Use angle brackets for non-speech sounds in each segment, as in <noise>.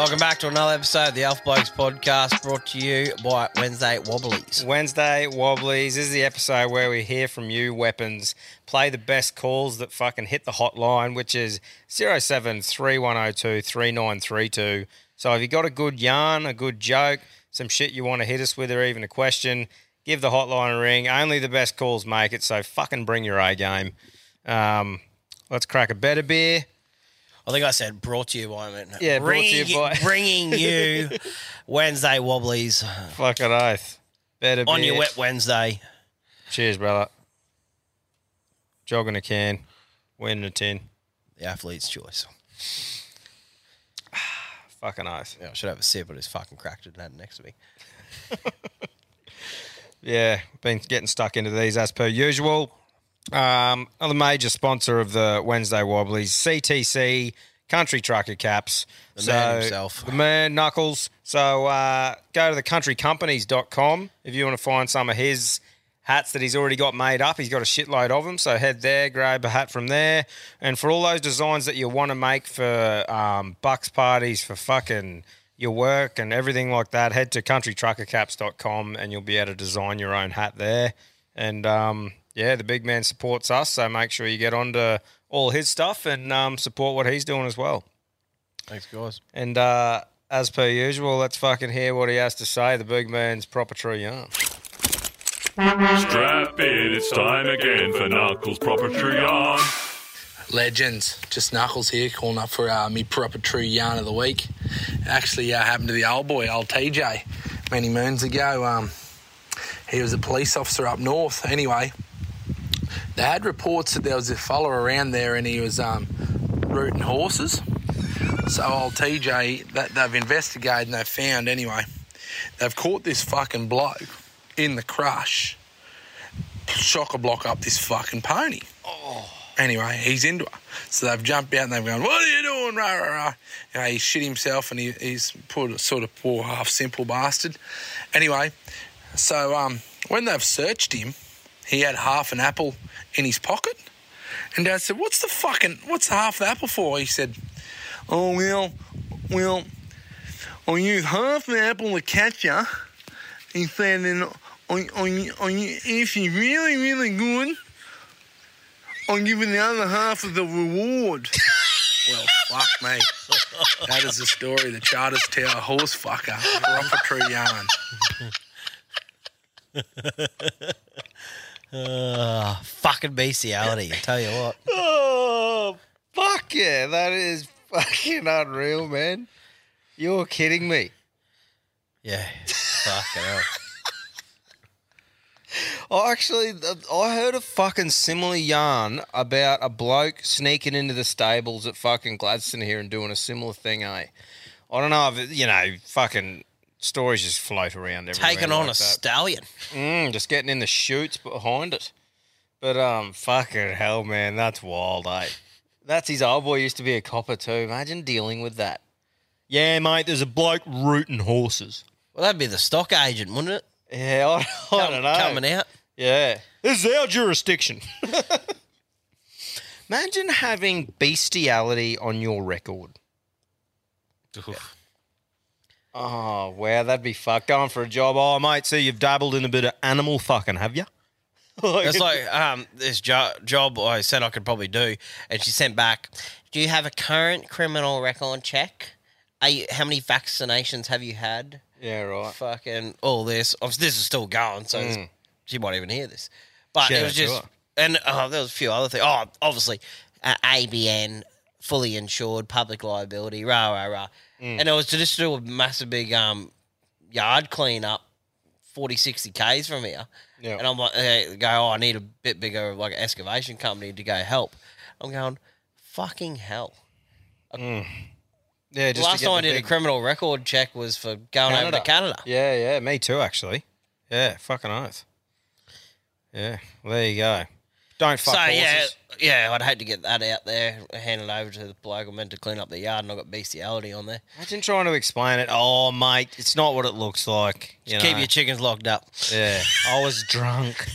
Welcome back to another episode of the Alpha Blokes podcast brought to you by Wednesday Wobblies. Wednesday Wobblies. This is the episode where we hear from you, weapons. Play the best calls that fucking hit the hotline, which is 073102 3932. So if you got a good yarn, a good joke, some shit you want to hit us with, or even a question, give the hotline a ring. Only the best calls make it, so fucking bring your A game. Um, let's crack a better beer. I think I said brought to you by meant Yeah, brought to you bringing by- bringing you <laughs> Wednesday Wobblies Fucking oath. Better on your wet Wednesday. Cheers, brother. Jogging a can, winning a tin. The athlete's choice. <sighs> Fucking oath. Yeah, I should have a sip, but it's fucking cracked it and had it next to me. <laughs> Yeah, been getting stuck into these as per usual. Um, another major sponsor of the Wednesday Wobblies, CTC Country Trucker Caps. The man himself. The man, Knuckles. So uh, go to thecountrycompanies.com if you want to find some of his hats that he's already got made up. He's got a shitload of them. So head there, grab a hat from there. And for all those designs that you want to make for um, bucks parties, for fucking your work and everything like that, head to countrytruckercaps.com and you'll be able to design your own hat there. And um, yeah, the big man supports us. So make sure you get onto all his stuff and um, support what he's doing as well. Thanks, guys. And uh, as per usual, let's fucking hear what he has to say. The big man's proper true yarn. Strap in, it's time again for Knuckles Proper True Yarn. Legends, just Knuckles here, calling up for uh, me proper true yarn of the week. It Actually, uh, happened to the old boy, old TJ, many moons ago. Um, he was a police officer up north. Anyway, they had reports that there was a fella around there and he was um, rooting horses. So old TJ, that they've investigated and they've found anyway, they've caught this fucking bloke in the crush, shock a block up this fucking pony. Oh. Anyway, he's into her. So they've jumped out and they've gone, What are you doing? Rah, rah, rah. You know, he shit himself and he, he's put a sort of poor half simple bastard. Anyway, so um, when they've searched him, he had half an apple in his pocket. And Dad said, What's the fucking, what's half the apple for? He said, Oh, well, well, I'll use half the apple to catch you. He said, and on, on, on, if she's really, really good, I'll give you the other half of the reward. <laughs> well, fuck me. That is the story. The Charters Tower horse fucker. Proper true yarn. <laughs> Uh, fucking bestiality, I tell you what. <laughs> Oh, fuck yeah. That is fucking unreal, man. You're kidding me. Yeah. Fucking hell. <laughs> I actually, I heard a fucking similar yarn about a bloke sneaking into the stables at fucking Gladstone here and doing a similar thing, eh? I don't know if, it, you know, fucking stories just float around everywhere. Taking on like a that. stallion. Mm, just getting in the chutes behind it. But um, fucking hell, man, that's wild, eh? That's his old boy used to be a copper too. Imagine dealing with that. Yeah, mate. There's a bloke rooting horses. Well, that'd be the stock agent, wouldn't it? Yeah, I, <laughs> I Come- don't know. Coming out. Yeah, this is our jurisdiction. <laughs> Imagine having bestiality on your record. Oh wow, that'd be fucked. Going for a job. Oh mate, so you've dabbled in a bit of animal fucking, have you? <laughs> It's like um, this jo- job I said I could probably do, and she sent back. Do you have a current criminal record check? Are you, how many vaccinations have you had? yeah, right. Fucking all this. Obviously, this is still going, so it's- she might even hear this. But Shout it was just, her. and uh, there was a few other things. Oh, obviously, uh, ABN, fully insured, public liability, rah rah rah. Mm. And it was to just do a massive big um yard clean up, 40, 60 k's from here. Yeah. And I'm like, they go, oh, I need a bit bigger, like an excavation company to go help. I'm going, fucking hell. Yeah, The just last time I did a criminal record check was for going over to Canada. Yeah, yeah, me too, actually. Yeah, fucking oath. Yeah, well, there you go. Don't fuck so horses. yeah, yeah, I'd hate to get that out there, hand it over to the bloke I meant to clean up the yard, and I've got bestiality on there. Imagine trying to explain it. Oh, mate, it's not what it looks like. You Keep know? your chickens locked up. Yeah, I was <laughs> drunk.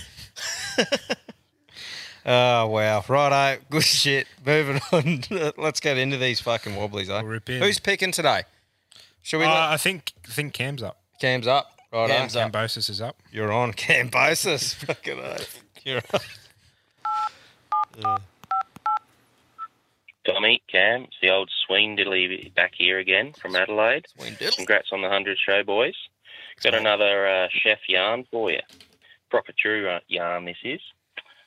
oh wow, righto, good shit. Moving <laughs> on. Let's get into these fucking wobblies, eh? We'll rip in. Who's picking today? Should we? Uh, let I think I think Cam's up. Cam's up. Righto. Cam's up. Cambosis is up. You're on <laughs> Cambosis. fucking oath. You're on. Tommy, Cam, it's the old Sween Diddly back here again from Adelaide. Congrats on the 100 show, boys. Got another uh, chef yarn for you. Proper true uh, yarn, this is.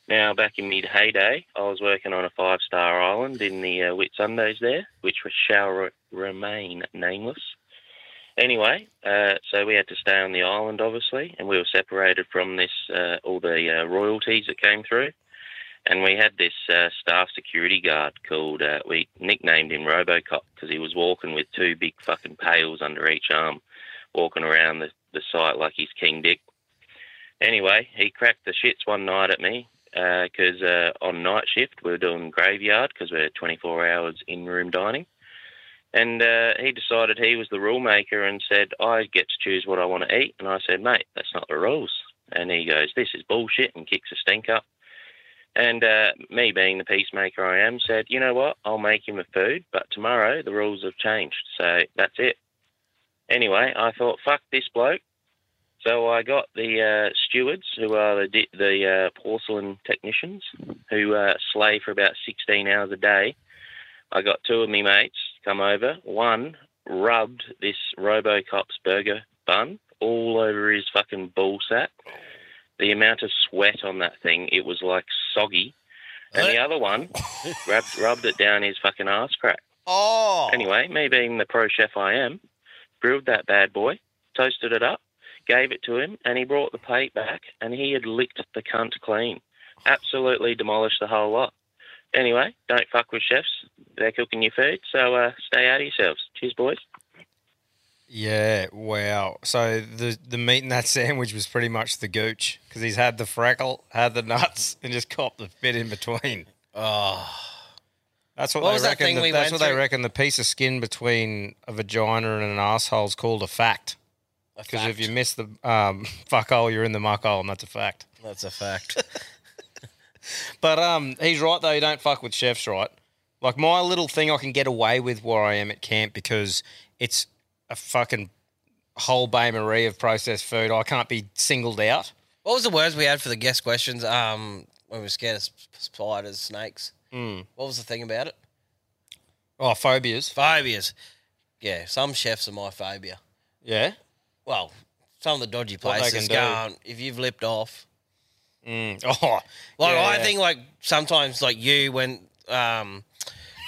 Now, back in mid heyday, I was working on a five star island in the uh, Whitsundays there, which was shall re- remain nameless. Anyway, uh, so we had to stay on the island, obviously, and we were separated from this uh, all the uh, royalties that came through and we had this uh, staff security guard called uh, we nicknamed him RoboCop because he was walking with two big fucking pails under each arm, walking around the, the site like he's King Dick. Anyway, he cracked the shits one night at me because uh, on night shift we were doing graveyard because we're 24 hours in room dining. And uh, he decided he was the rule maker and said, I get to choose what I want to eat. And I said, mate, that's not the rules. And he goes, this is bullshit and kicks a stink up. And uh, me, being the peacemaker I am, said, you know what? I'll make him a food, but tomorrow the rules have changed, so that's it. Anyway, I thought, fuck this bloke. So I got the uh, stewards, who are the the uh, porcelain technicians, who uh, slay for about 16 hours a day. I got two of me mates come over. One rubbed this RoboCop's burger bun all over his fucking ball sack the amount of sweat on that thing, it was like soggy. And the other one <laughs> rubbed, rubbed it down his fucking ass crack. Oh. Anyway, me being the pro chef I am, grilled that bad boy, toasted it up, gave it to him, and he brought the plate back, and he had licked the cunt clean. Absolutely demolished the whole lot. Anyway, don't fuck with chefs. They're cooking your food, so uh, stay out of yourselves. Cheers, boys. Yeah, wow. So the the meat in that <laughs> sandwich was pretty much the gooch because he's had the freckle, had the nuts, <laughs> and just copped the bit in between. Oh, That's what, What they that reckon. thing the- we that's went what they through? reckon. The piece of skin between a vagina and an asshole is called a fact. Because if you miss the um, <laughs> fuck hole, you're in the muck hole, and that's a fact. That's a fact. But um, he's right though. You don't fuck with chefs, right? Like my little thing, I can get away with where I am at camp because it's a fucking whole bain-marie of processed food. I can't be singled out. what was the words we had for the guest questions? Um, when we were scared of sp- spiders, snakes. Mm. What was the thing about it? Oh, phobias. Phobias. Yeah, some chefs are my phobia. Yeah. Well, some of the dodgy What they places can going, if you've lipped off. Mm. <laughs> Oh, Like, I think, like, sometimes, like, you, when, um,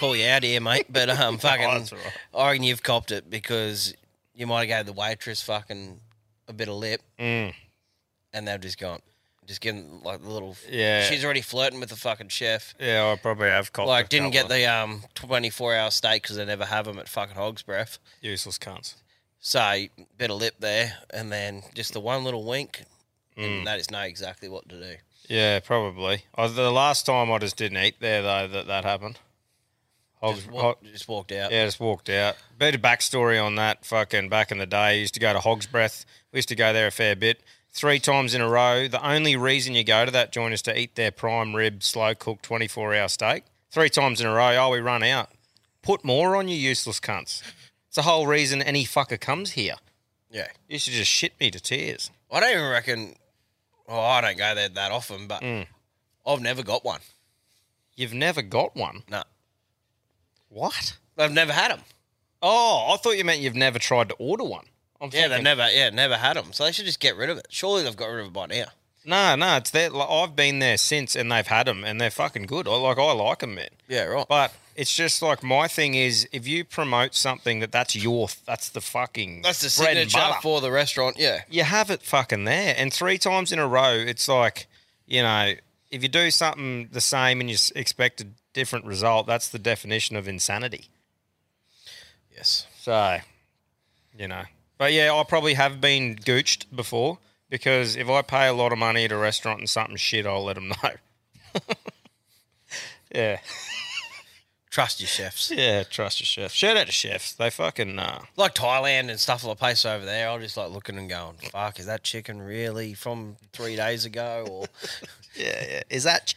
call you out here, mate, but um, <laughs> fucking, Oh, all right. I reckon you've copped it because you might have gave the waitress fucking a bit of lip, Mm. and they've just gone, just getting like the little. Yeah. She's already flirting with the fucking chef. Yeah, I probably have copped. Like, didn't get the um 24 hour steak because they never have them at fucking Hog's Breath. useless cunts. So, bit of lip there, and then just the one little wink, Mm. and they just know exactly what to do. Yeah, probably. I, the last time I just didn't eat there though that that happened. Hogs, Just, just walked out. Yeah, just walked out. Bit of backstory on that. Fucking back in the day, used to go to Hog's Breath. We used to go there a fair bit. Three times in a row. The only reason you go to that joint is to eat their prime rib, slow cooked, 24 hour steak. Three times in a row. Oh, we run out. Put more on you, useless cunts. It's the whole reason any fucker comes here. Yeah. You should just shit me to tears. I don't even reckon. Well, I don't go there that often, but Mm. I've never got one. You've never got one. No, What? I've never had them. Oh, I thought you meant you've never tried to order one. I'm Yeah, they've thinking- never. Yeah, never had them. So they should just get rid of it. Surely they've got rid of it by now. No, no, it's there. Like, I've been there since, and they've had them, and they're fucking good. I like, I like them, man. Yeah, right. But it's just like my thing is, if you promote something that that's your, that's the fucking That's the bread and signature butter. for the restaurant. Yeah. You have it fucking there, and three times in a row, it's like, you know, if you do something the same and you s- expect a different result, that's the definition of insanity. Yes. So, you know. But yeah, I probably have been gooched before because if I pay a lot of money at a restaurant and something shit, I'll let them know. <laughs> yeah. Trust your chefs. Yeah, trust your chefs. Shout out to chefs. They fucking, uh, Like Thailand and stuff like place over there, I'll just like looking and going, "Fuck, is that chicken really from three days ago?" Or <laughs> yeah, yeah. Is that,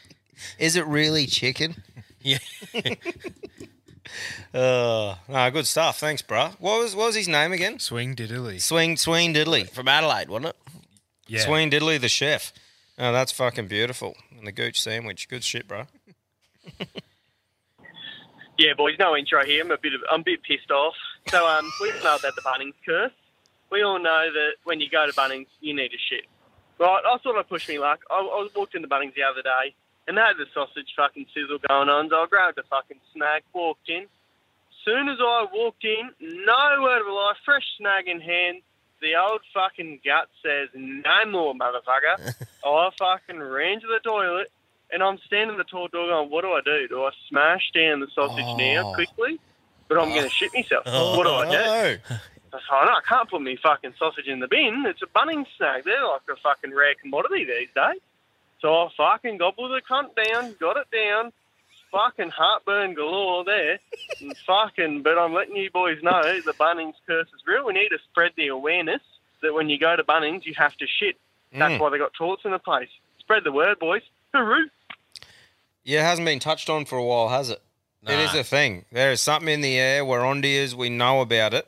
is it really chicken? Yeah, <laughs> Uh, no, good stuff. Thanks, bro. What was, what was his name again? Swing diddly. Swing, Swing Diddley. from Adelaide, wasn't it? Yeah. Swing Diddley, the chef. Oh, that's fucking beautiful. And the gooch sandwich. Good shit, bro. <laughs> Yeah, boys, no intro here. I'm a bit of, I'm a bit pissed off. So um, we all know about the Bunnings curse. We all know that when you go to Bunnings, you need a shit. Right, I thought I'd push me luck. I, I walked into Bunnings the other day, and they had the sausage fucking sizzle going on. So I grabbed a fucking snag, walked in. Soon as I walked in, no word of a lie, fresh snag in hand. The old fucking gut says, "No more, motherfucker." <laughs> I fucking ran to the toilet, and I'm standing at the toilet door going, "What do I do? Do I smash down the sausage oh. now Oh. quickly?" But I'm going to oh. shit myself. Oh, what do I do? I "Oh, no, I can't put me fucking sausage in the bin. It's a Bunnings snag. They're like a fucking rare commodity these days. So I fucking gobbled the cunt down, got it down. Fucking heartburn galore there. And fucking, but I'm letting you boys know the Bunnings curse is real. We need to spread the awareness that when you go to Bunnings, you have to shit. That's Mm. why they got toilets in the place. Spread the word, boys. Hooroo. Yeah, it hasn't been touched on for a while, has it? It is a thing. There is something in the air. We're on ears. We know about it.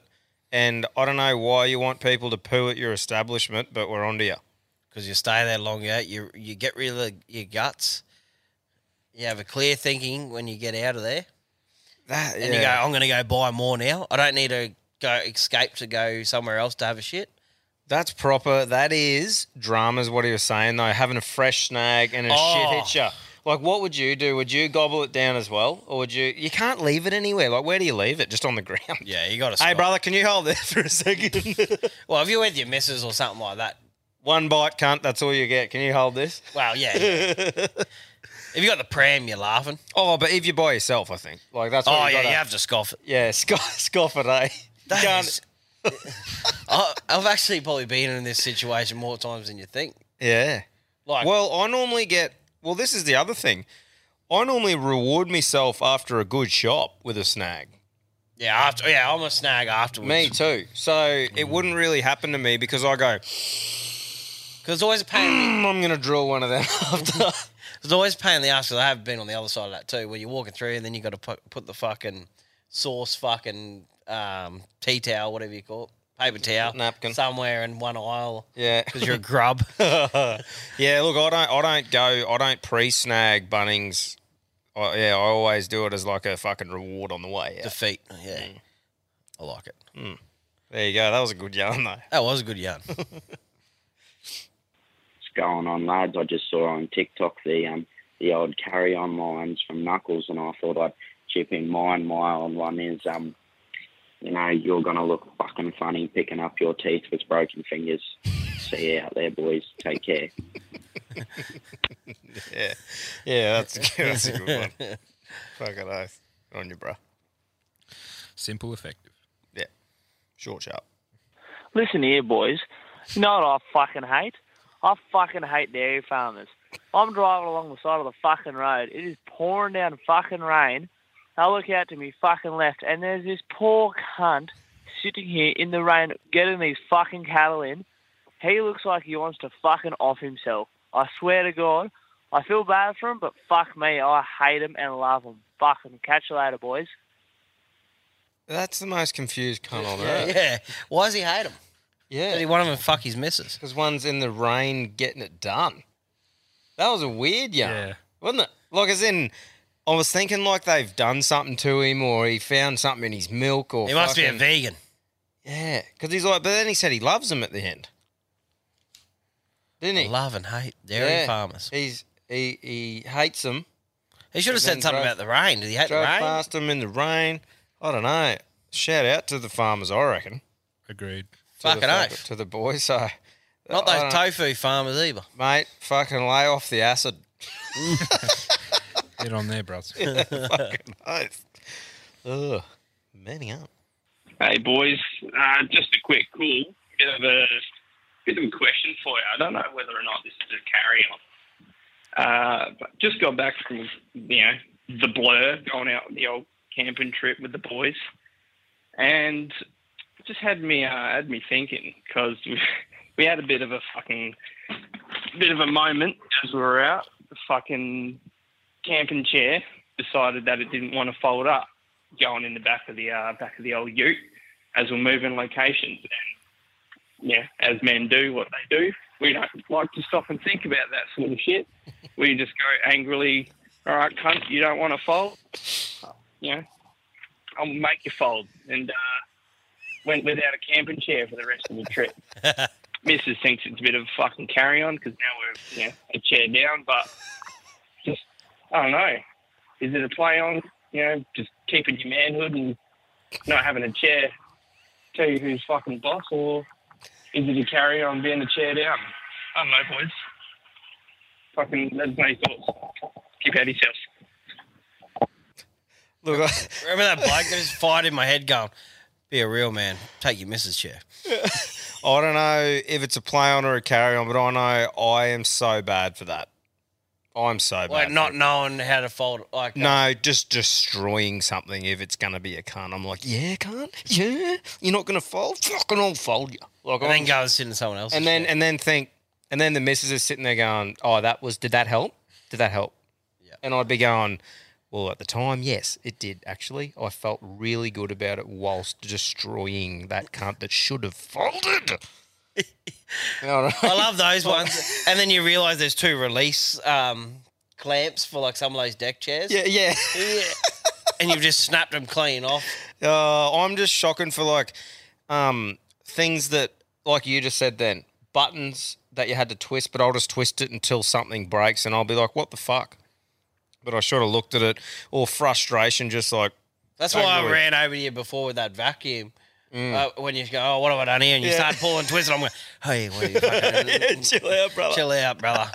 And I don't know why you want people to poo at your establishment, but we're on to you. Because you stay there longer, you you get rid of the, your guts. You have a clear thinking when you get out of there, That, and you go, "I'm going to go buy more now. I don't need to go escape to go somewhere else to have a shit." That's proper. That is dramas. What he was saying though, having a fresh snag and a Oh. shit hit you. Like, what would you do? Would you gobble it down as well, or would you? You can't leave it anywhere. Like, where do you leave it? Just on the ground. Yeah, you got to. Hey, brother, can you hold there for a second? <laughs> Well, if you're with your missus or something like that, One bite, cunt. That's all you get. Can you hold this? well, yeah. yeah. <laughs> if you got the pram, you're laughing. Oh, but if you're by yourself, I think. Like that's. What Oh you yeah, gotta- you have to scoff it. Yeah, <laughs> scoff, scoff it, eh? That Can't- is- <laughs> I, I've actually probably been in this situation more times than you think. Yeah. Like, Well, I normally get. Well, this is the other thing. I normally reward myself after a good shop with a snag. yeah, after yeah, I'm a snag afterwards. Me too. So it wouldn't really happen to me because I go, because it's always a pain. "Mm, I'm going to drill one of them after. <laughs> <laughs> It's always a pain in the ass. Because I have been on the other side of that too, where you're walking through and then you got to put, put the fucking sauce, fucking um, tea towel, whatever you call it, paper towel, Napkin. somewhere in one aisle yeah. because you're a grub. <laughs> yeah, look, I don't, I don't go, I don't pre-snag Bunnings. I, yeah, I always do it as like a fucking reward on the way. out. Defeat. Yeah, I like it. There you go. That was a good yarn though. That was a good yarn. What's going on, lads? I just saw on TikTok the um the old carry on lines from Knuckles, and I thought I'd chip in. Mine, my old one is, um, you know, you're going to look fucking funny picking up your teeth with broken fingers. See you out there, boys. Take care. <laughs> Yeah, yeah, that's that's a good one. <laughs> Fucking oath on you, bro. Simple, effective. Yeah, short, sharp. Listen here, boys. You know what I fucking hate? I fucking hate dairy farmers. I'm driving along the side of the fucking road. It is pouring down fucking rain. I look out to me fucking left, and there's this poor cunt sitting here in the rain getting these fucking cattle in. He looks like he wants to fucking off himself. I swear to God, I feel bad for him, but fuck me, I hate him and love him. Fucking catch you later, boys. That's the most confused cunt on <laughs> Yeah, earth. yeah. Why does he hate him? Yeah. Did he want him fuck his missus? Because one's in the rain getting it done. That was a weird yarn, yeah. wasn't it? Like, as in, I was thinking like they've done something to him, or he found something in his milk, or He must be a fucking- vegan. Yeah, because he's like, but then he said he loves them at the end, didn't he? Love and hate dairy Yeah. farmers. He's he he hates them. He should have said something about the rain. Did he hate the drove rain? past them in the rain. I don't know. Shout out to the farmers, I reckon. Agreed. To the Fucking fuck- oath. to the boys. So Not those don't- tofu farmers either. mate. Fucking lay off the acid. Get on there, bros. <laughs> Yeah, fucking oath. Ugh, manning up. Hey boys, uh, just a quick call. Bit of a bit of a question for you. I don't know whether or not this is a carry on. Uh, but just got back from you know the blur, going out on the old camping trip with the boys, and it just had me uh, had me thinking because we, we had a bit of a fucking bit of a moment as we were out. The fucking camping chair decided that it didn't want to fold up going in the back of the uh, back of the old ute as we're moving locations. And yeah, as men do what they do, we don't like to stop and think about that sort of shit. We just go angrily, all right, cunt, you don't want to fold? Know, I'll make you fold. And uh, went without a camping chair for the rest of the trip. <laughs> Mrs. thinks it's a bit of a fucking carry on because now we're you know, a chair down, but just, I don't know. Is it a play on, you know, just keeping your manhood and not having a chair tell you who's fucking boss, or is it a carry on being a chair down? I don't know, boys. Fucking, let us know your thoughts. Keep out yourselves. Look, Remember that bloke that was fired in my head going, be a real man, take your missus chair. <laughs> I don't know if it's a play on or a carry on, but I know I am so bad for that. I'm so bad. Like for not it. knowing how to fold like uh, No, just destroying something if it's going to be a cunt. I'm like, yeah, cunt, yeah. You're not going to fold? Fucking I'll fold you. Like, and then I'm- go and sit in someone else. and then chair. and then think, and then the missus is sitting there going, "Oh, that was. Did that help? Did that help?" Yeah. And I'd be going, "Well, at the time, yes, it did. Actually, I felt really good about it whilst destroying that cunt that should have folded." <laughs> You know what I I love those <laughs> ones. And then you realise there's two release um, clamps for like some of those deck chairs. Yeah, yeah. yeah. <laughs> And you've just snapped them clean off. Uh, I'm just shocking for like um, things that, like you just said then, buttons that you had to twist, but I'll just twist it until something breaks and I'll be like, what the fuck? But I should have looked at it. Or frustration, just like. That's why I ran over to you before with that vacuum. Mm. Uh, when you go, oh, what have I done here? And you Yeah. start pulling, twisting. I'm going, hey, what are you <laughs> fucking... chill out, brother. Chill out, brother.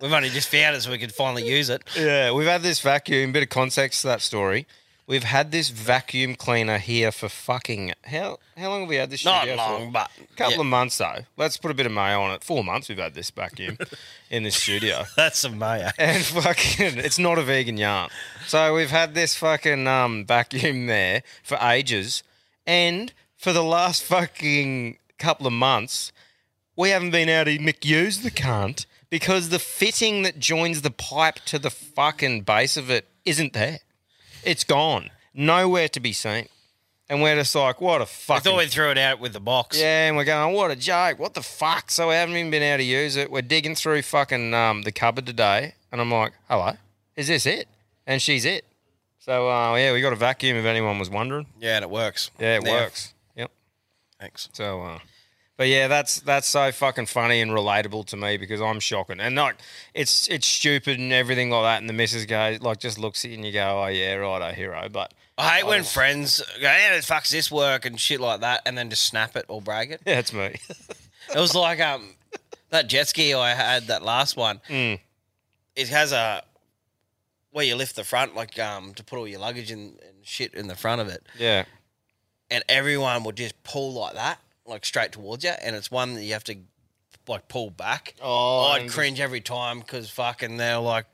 We've only just found it so we could finally use it. Yeah, we've had this vacuum. Bit of context to that story. We've had this vacuum cleaner here for fucking how how long have we had this? Not studio long, for? but a couple yeah. of months though. Let's put a bit of mayo on it. Four months we've had this vacuum <laughs> in this studio. That's some mayo. And fucking, it's not a vegan yarn. So we've had this fucking um, vacuum there for ages, and for the last fucking couple of months, we haven't been able to McUse the cunt because the fitting that joins the pipe to the fucking base of it isn't there. It's gone. Nowhere to be seen. And we're just like, what a fuck. I thought we threw it out with the box. yeah, and we're going, what a joke, what the fuck? So we haven't even been able to use it. We're digging through fucking um, the cupboard today, and I'm like, hello, is this it? And she's it. So uh, yeah, we got a vacuum if anyone was wondering. Yeah, and it works. Yeah, it works. Yep. Thanks. So uh, But yeah, that's that's so fucking funny and relatable to me because I'm shocking and like it's it's stupid and everything like that. And the missus goes like just looks at you and you go, oh yeah, right, oh hero. But I hate when friends go, "Yeah, the fuck's this work?" and shit like that, and then just snap it or brag it. <laughs> Yeah, it's me. it was like um that jet ski I had that last one. Mm. It has a where you lift the front, like um to put all your luggage and, and shit in the front of it, yeah, and everyone would just pull like that, like straight towards you, and it's one that you have to like pull back. Oh, I'd and- cringe every time because fucking they're like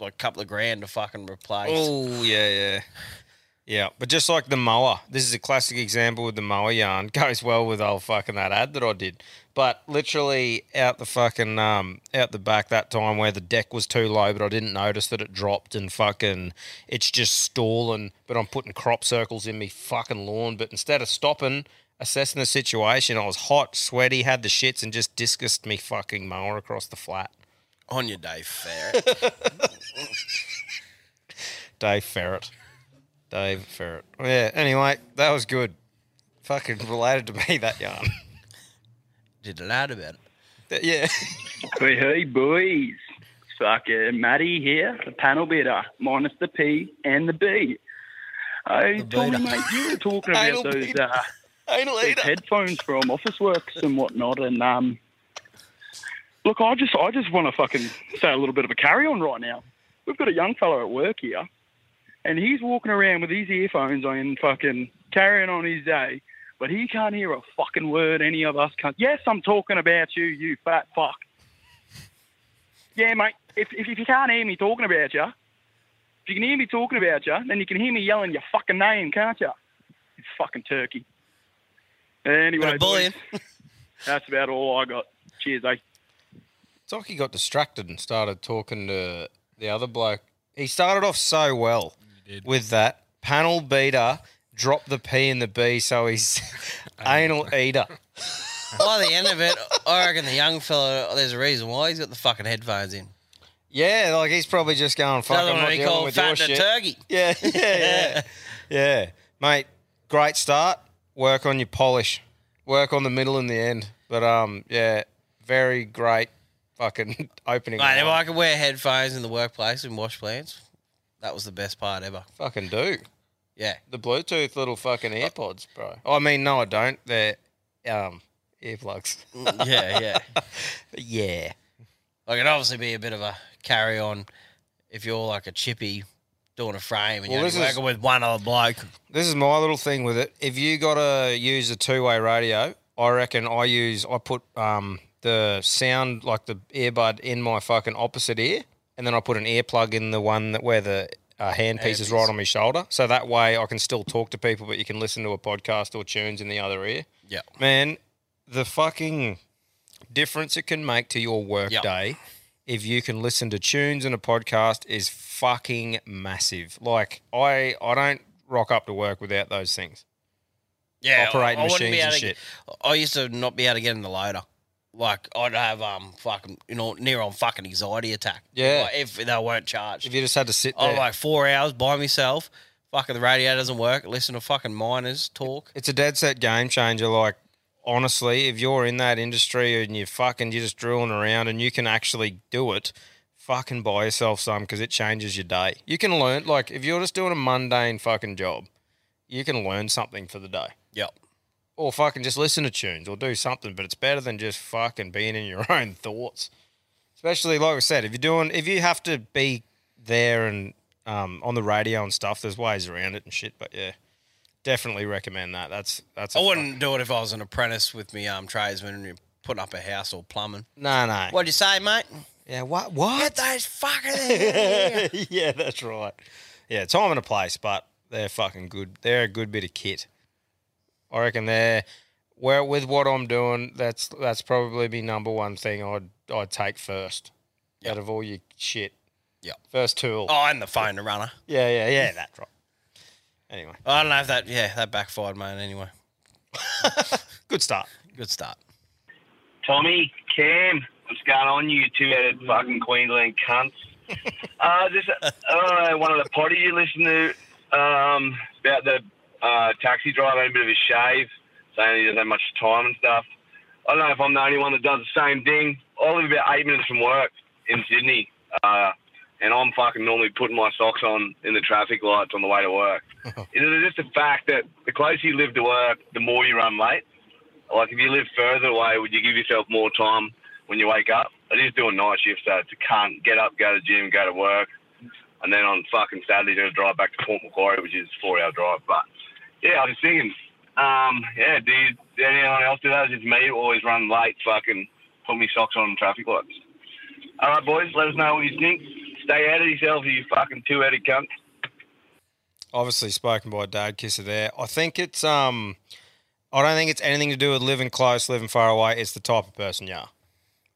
like a couple of grand to fucking replace. Oh yeah, yeah, yeah. But just like the mower, this is a classic example with the mower yarn. <laughs> Goes well with old fucking that ad that I did. But literally out the fucking um out the back that time where the deck was too low, but I didn't notice that it dropped and fucking it's just stalling. But I'm putting crop circles in me fucking lawn. But instead of stopping, assessing the situation, I was hot, sweaty, had the shits, and just discussed me fucking mower across the flat. On your day, Ferret. <laughs> Dave Ferret. Dave Ferret. Yeah, anyway, that was good. Fucking related to me, <laughs> that yarn. Did a lot about it. Yeah. <laughs> Hey, hey, boys. Fucking Matty here, the panel beater, minus the P and the B. Hey, Tommy, mate, you were talking about those, uh, Anal those eater. Headphones from Officeworks and whatnot, and um, look, I just, I just want to fucking say a little bit of a carry on right now. We've got a young fellow at work here, and he's walking around with his earphones on, fucking carrying on his day, but he can't hear a fucking word any of us can't. Yes, I'm talking about you, you fat fuck. Yeah, mate. If, if, if you can't hear me talking about you, if you can hear me talking about you, then you can hear me yelling your fucking name, can't you? You fucking turkey. Anyway, Bit of bullying. boys, <laughs> that's about all I got. Cheers, eh? It's like he got distracted and started talking to the other bloke. He started off so well with that panel beater, drop the P and the B, so he's <laughs> <laughs> anal eater. By the end of it, I reckon the young fella, there's a reason why he's got the fucking headphones in. Yeah, like he's probably just going, fuck, Another I'm one not he dealing called with your fatting shit. turkey. Yeah, yeah, yeah. yeah. Mate, great start. Work on your polish. Work on the middle and the end. But um, yeah, very great fucking <laughs> opening. Mate, if line. I could wear headphones in the workplace and wash plants, that was the best part ever. Fucking do. Yeah. The Bluetooth little fucking AirPods, bro. I mean, no, I don't. They're um earplugs. yeah, yeah. <laughs> yeah. Like it'd obviously be a bit of a carry on if you're like a chippy doing a frame and Well, you're this is- working with one other bloke. This is my little thing with it. If you gotta use a two way radio, I reckon I use I put um the sound like the earbud in my fucking opposite ear, and then I put an earplug in the one that where the uh, handpiece is right on my shoulder, so that way I can still talk to people, but you can listen to a podcast or tunes in the other ear. Yeah. Man, the fucking difference it can make to your work Yep. day if you can listen to tunes and a podcast is fucking massive. Like I I don't rock up to work without those things. Yeah, Operating I, I machines and to shit. I used to not be able to get in the loader. Like I'd have um fucking you know near on fucking anxiety attack. Yeah. Like, if they weren't charged. If you just had to sit I'm there. like four hours by myself. Fucking the radio doesn't work. Listen to fucking miners talk. It's a dead set game changer. Like, honestly, if you're in that industry and you're fucking, you're just drilling around and you can actually do it, fucking buy yourself some because it changes your day. You can learn, like, if you're just doing a mundane fucking job, you can learn something for the day. Yep. Or fucking just listen to tunes or do something, but it's better than just fucking being in your <laughs> own thoughts. Especially, like I said, if you're doing, if you have to be there and um, on the radio and stuff, there's ways around it and shit. But yeah, definitely recommend that. That's that's. I wouldn't do it if I was an apprentice with me um tradesman and you're putting up a house or plumbing. No, no. What'd you say, mate? Yeah, what? What? Get those fuckers. <laughs> <laughs> yeah, that's right. Yeah, time and a place, but they're fucking good. They're a good bit of kit. I reckon they're where with what I'm doing. That's that's probably be number one thing I'd I'd take first out of all your shit. Yeah, first tool. Oh, and the phone to runner. Yeah, yeah, yeah. That's right. Anyway, I don't know if that yeah that backfired, mate. Anyway, <laughs> good start. Good start. Tommy, Cam, what's going on, you two-headed fucking Queensland cunts? <laughs> uh, just uh, one of the potties you listen to um, about the uh, taxi driver having a bit of a shave, saying he doesn't have much time and stuff. I don't know if I'm the only one that does the same thing. I live about eight minutes from work in Sydney, uh, and I'm fucking normally putting my socks on in the traffic lights on the way to work. <laughs> it is just a fact that the closer you live to work, the more you run late. Like if you live further away, would you give yourself more time when you wake up? I just do a night shift, so it's a cunt. Get up, go to the gym, go to work, and then on fucking Saturday, going to drive back to Port Macquarie, which is a four-hour drive. But yeah, I was just thinking, um, yeah, do you, anyone else do that? It's me, always run late, fucking put me socks on in traffic lights. All right, boys, let us know what you think. Stay out of yourselves, you fucking two-headed cunt. Obviously spoken by Dad Kisser there. I think it's um I don't think it's anything to do with living close, living far away. It's the type of person you are.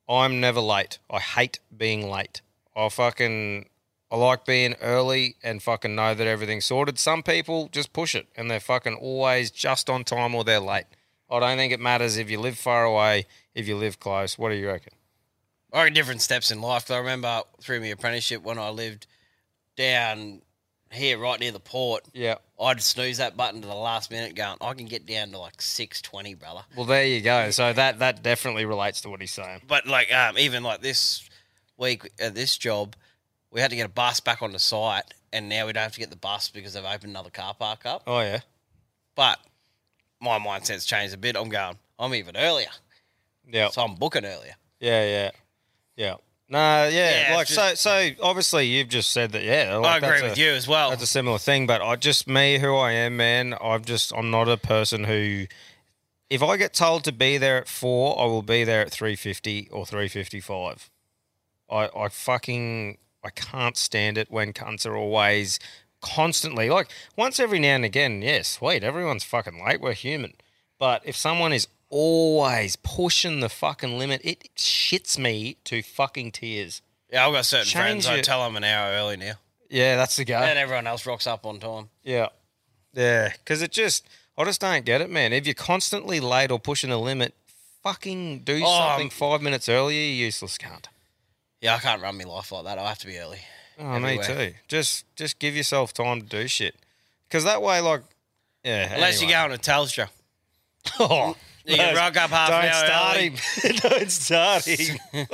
I'm never late. I hate being late. I fucking I like being early and fucking know that everything's sorted. Some people just push it and they're fucking always just on time or they're late. I don't think it matters if you live far away, if you live close. What do you reckon? I different steps in life. I remember through my apprenticeship when I lived down here, right near the port. Yeah. I'd snooze that button to the last minute, going, I can get down to like six twenty, brother. Well, there you go. So that that definitely relates to what he's saying. But like, um, even like this week at this job, we had to get a bus back on the site, and now we don't have to get the bus because they've opened another car park up. Oh yeah. But my mindset's changed a bit. I'm going, I'm even earlier. Yeah. So I'm booking earlier. Yeah, yeah, yeah. No, yeah, Yeah, like just- so. So obviously, you've just said that. Yeah, like, agree that's with a- you as well. That's a similar thing, but I just me who I am, man. I'm just I'm not a person who. If I get told to be there at four, I will be there at three fifty or three fifty five. I I fucking I can't stand it when cunts are always constantly like once every now and again. Yeah, sweet, everyone's fucking late. We're human, but if someone is always pushing the fucking limit, it shits me to fucking tears. Yeah, I've got certain Change friends. I it. tell them an hour early now, Yeah, that's the guy. and everyone else rocks up on time. Yeah. Yeah. Because it just, I just don't get it, man. If you're constantly late or pushing the limit, fucking do Oh, something um, five minutes earlier, you useless cunt. Yeah, I can't run my life like that. I have to be early. Oh, me Everywhere. too. Just, just give yourself time to do shit. Because that way, like, yeah. Unless anyway. you go on a Telstra. <laughs> <laughs> You can rock up half don't an hour start early. him. <laughs> don't start him. <laughs>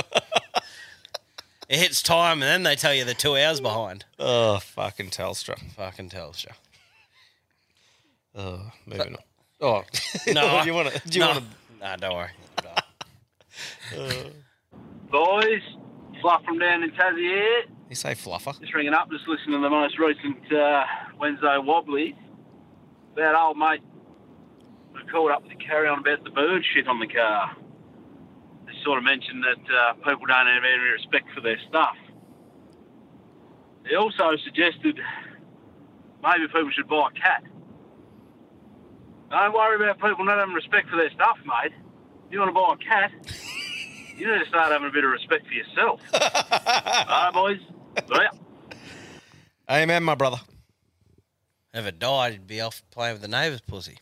It hits time, and then they tell you they're two hours behind. Oh, fucking Telstra. Fucking Telstra. Oh, moving on. Oh, <laughs> No, Do you want to? Do you no. want to? Nah, don't worry. Boys, Fluff from down in Tassie here. You say fluffer? Just ringing up, just listening to the most recent uh, Wednesday wobbly. That old mate we called up to carry on about the bird shit on the car. They sort of mentioned that uh, people don't have any respect for their stuff. They also suggested maybe people should buy a cat. Don't worry about people not having respect for their stuff, mate. If you want to buy a cat, <laughs> you need to start having a bit of respect for yourself. <laughs> All right, boys. Amen, my brother. If it died, he'd be off playing with the neighbour's pussy.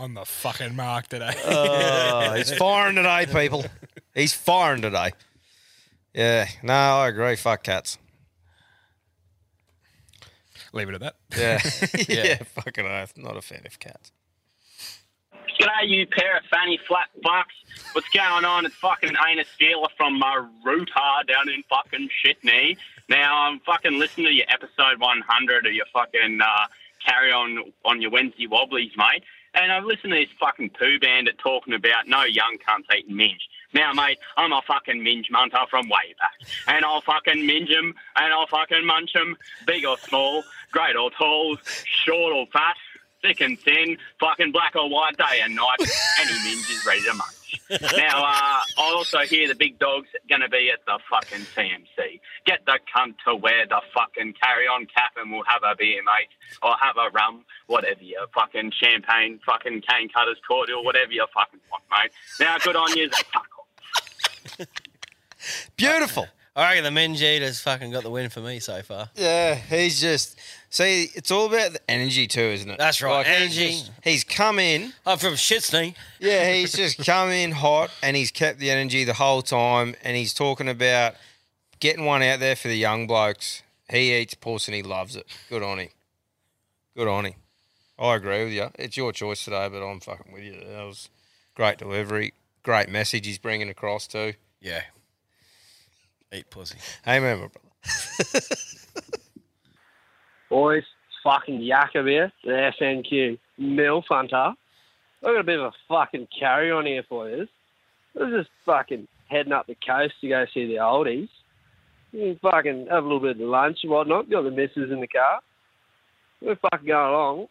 On the fucking mark today. <laughs> Oh, he's firing today, people. He's firing today. Yeah, no, I agree. Fuck cats. Leave it at that. <laughs> <laughs> Yeah, yeah, fucking oath. Not a fan of cats. G'day, you pair of fanny flat fucks. What's going on? It's fucking Anus Steeler from Maruta down in fucking Shitney. Now, I'm fucking listening to your episode 100 of your fucking uh, carry on on your Wednesday Wobblies, mate. And I've listened to this fucking poo bandit talking about no young cunts eating minge. Now, mate, I'm a fucking minge munter from way back. And I'll fucking minge 'em and I'll fucking munch 'em, big or small, great or tall, short or fat, thick and thin, fucking black or white, day and night. Any minge is ready to munch. Now, uh, I also hear the big dog's going to be at the fucking CMC. Get the cunt to wear the fucking carry-on cap and we'll have a beer, mate. Or have a rum, whatever you fucking champagne, fucking cane cutters cordial, whatever you fucking want, mate. Now, good on you. Fuck off. Beautiful. I reckon the Minge Eater's fucking got the win for me so far. Yeah, he's just see. It's all about the energy too, isn't it? That's right, Like, he's energy. just- He's come in. I'm from Shitsney. Yeah, he's just <laughs> come in hot, and he's kept the energy the whole time. And he's talking about getting one out there for the young blokes. He eats puss and he loves it. Good on him. Good on him. I agree with you. It's your choice today, but I'm fucking with you. That was great delivery, great message he's bringing across too. Yeah. Eat pussy. Amen, my brother. <laughs> Boys, fucking Yakub here, the FNQ Milf Hunter. I've got a bit of a fucking carry on here for you. I was just fucking heading up the coast to go see the oldies. You fucking have a little bit of lunch and whatnot. Got the missus in the car. We're fucking going along.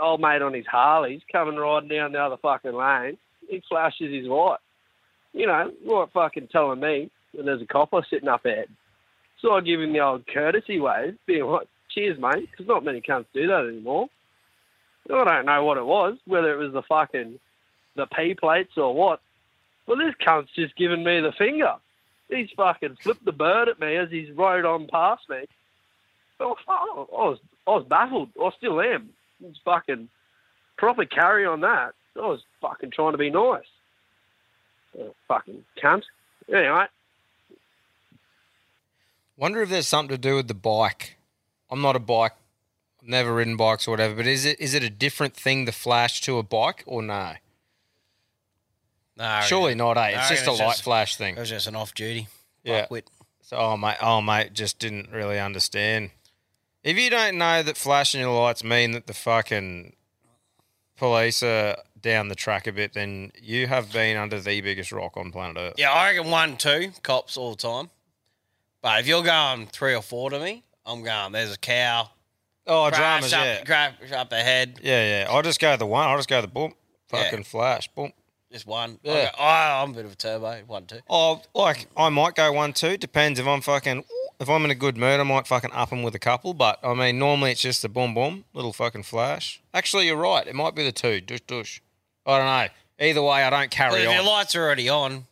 Old mate on his Harley's coming riding down the other fucking lane. He flashes his light. You know, what fucking telling me that there's a copper sitting up ahead. So I give him the old courtesy wave, being like, cheers, mate, because not many cunts do that anymore. I don't know what it was, whether it was the fucking, the P plates or what. Well, this cunt's just giving me the finger. He's fucking flipped the bird at me as he's rode on past me. I was, I was, I was baffled. I still am. It's fucking proper carry on that. I was fucking trying to be nice. Oh, fucking cunt. Anyway, Wonder if there's something to do with the bike. I'm not a bike, I've never ridden bikes or whatever, but is it is it a different thing to flash to a bike or no? No, Surely not, eh? It's just a light flash thing. It was just an off duty. Yeah. Fuckwit. So, oh mate, oh mate, just didn't really understand. If you don't know that flashing your lights mean that the fucking police are down the track a bit, then you have been under the biggest rock on planet Earth. Yeah, I reckon one, two cops all the time. But if you're going three or four to me, I'm going. There's a cow. Oh, dramas, up, yeah. Crash up ahead. Yeah, yeah. I'll just go the one. I'll just go the boom, Yeah. fucking flash, boom. Just one. Yeah. Yeah. Oh, I'm a bit of a turbo. One, two. Oh, like I might go one two. Depends if I'm fucking. If I'm in a good mood, I might fucking up them with a couple. But I mean, normally it's just a boom boom, little fucking flash. Actually, you're right. It might be the two. Dush dush. I don't know. Either way, I don't But carry if on. your lights are already on,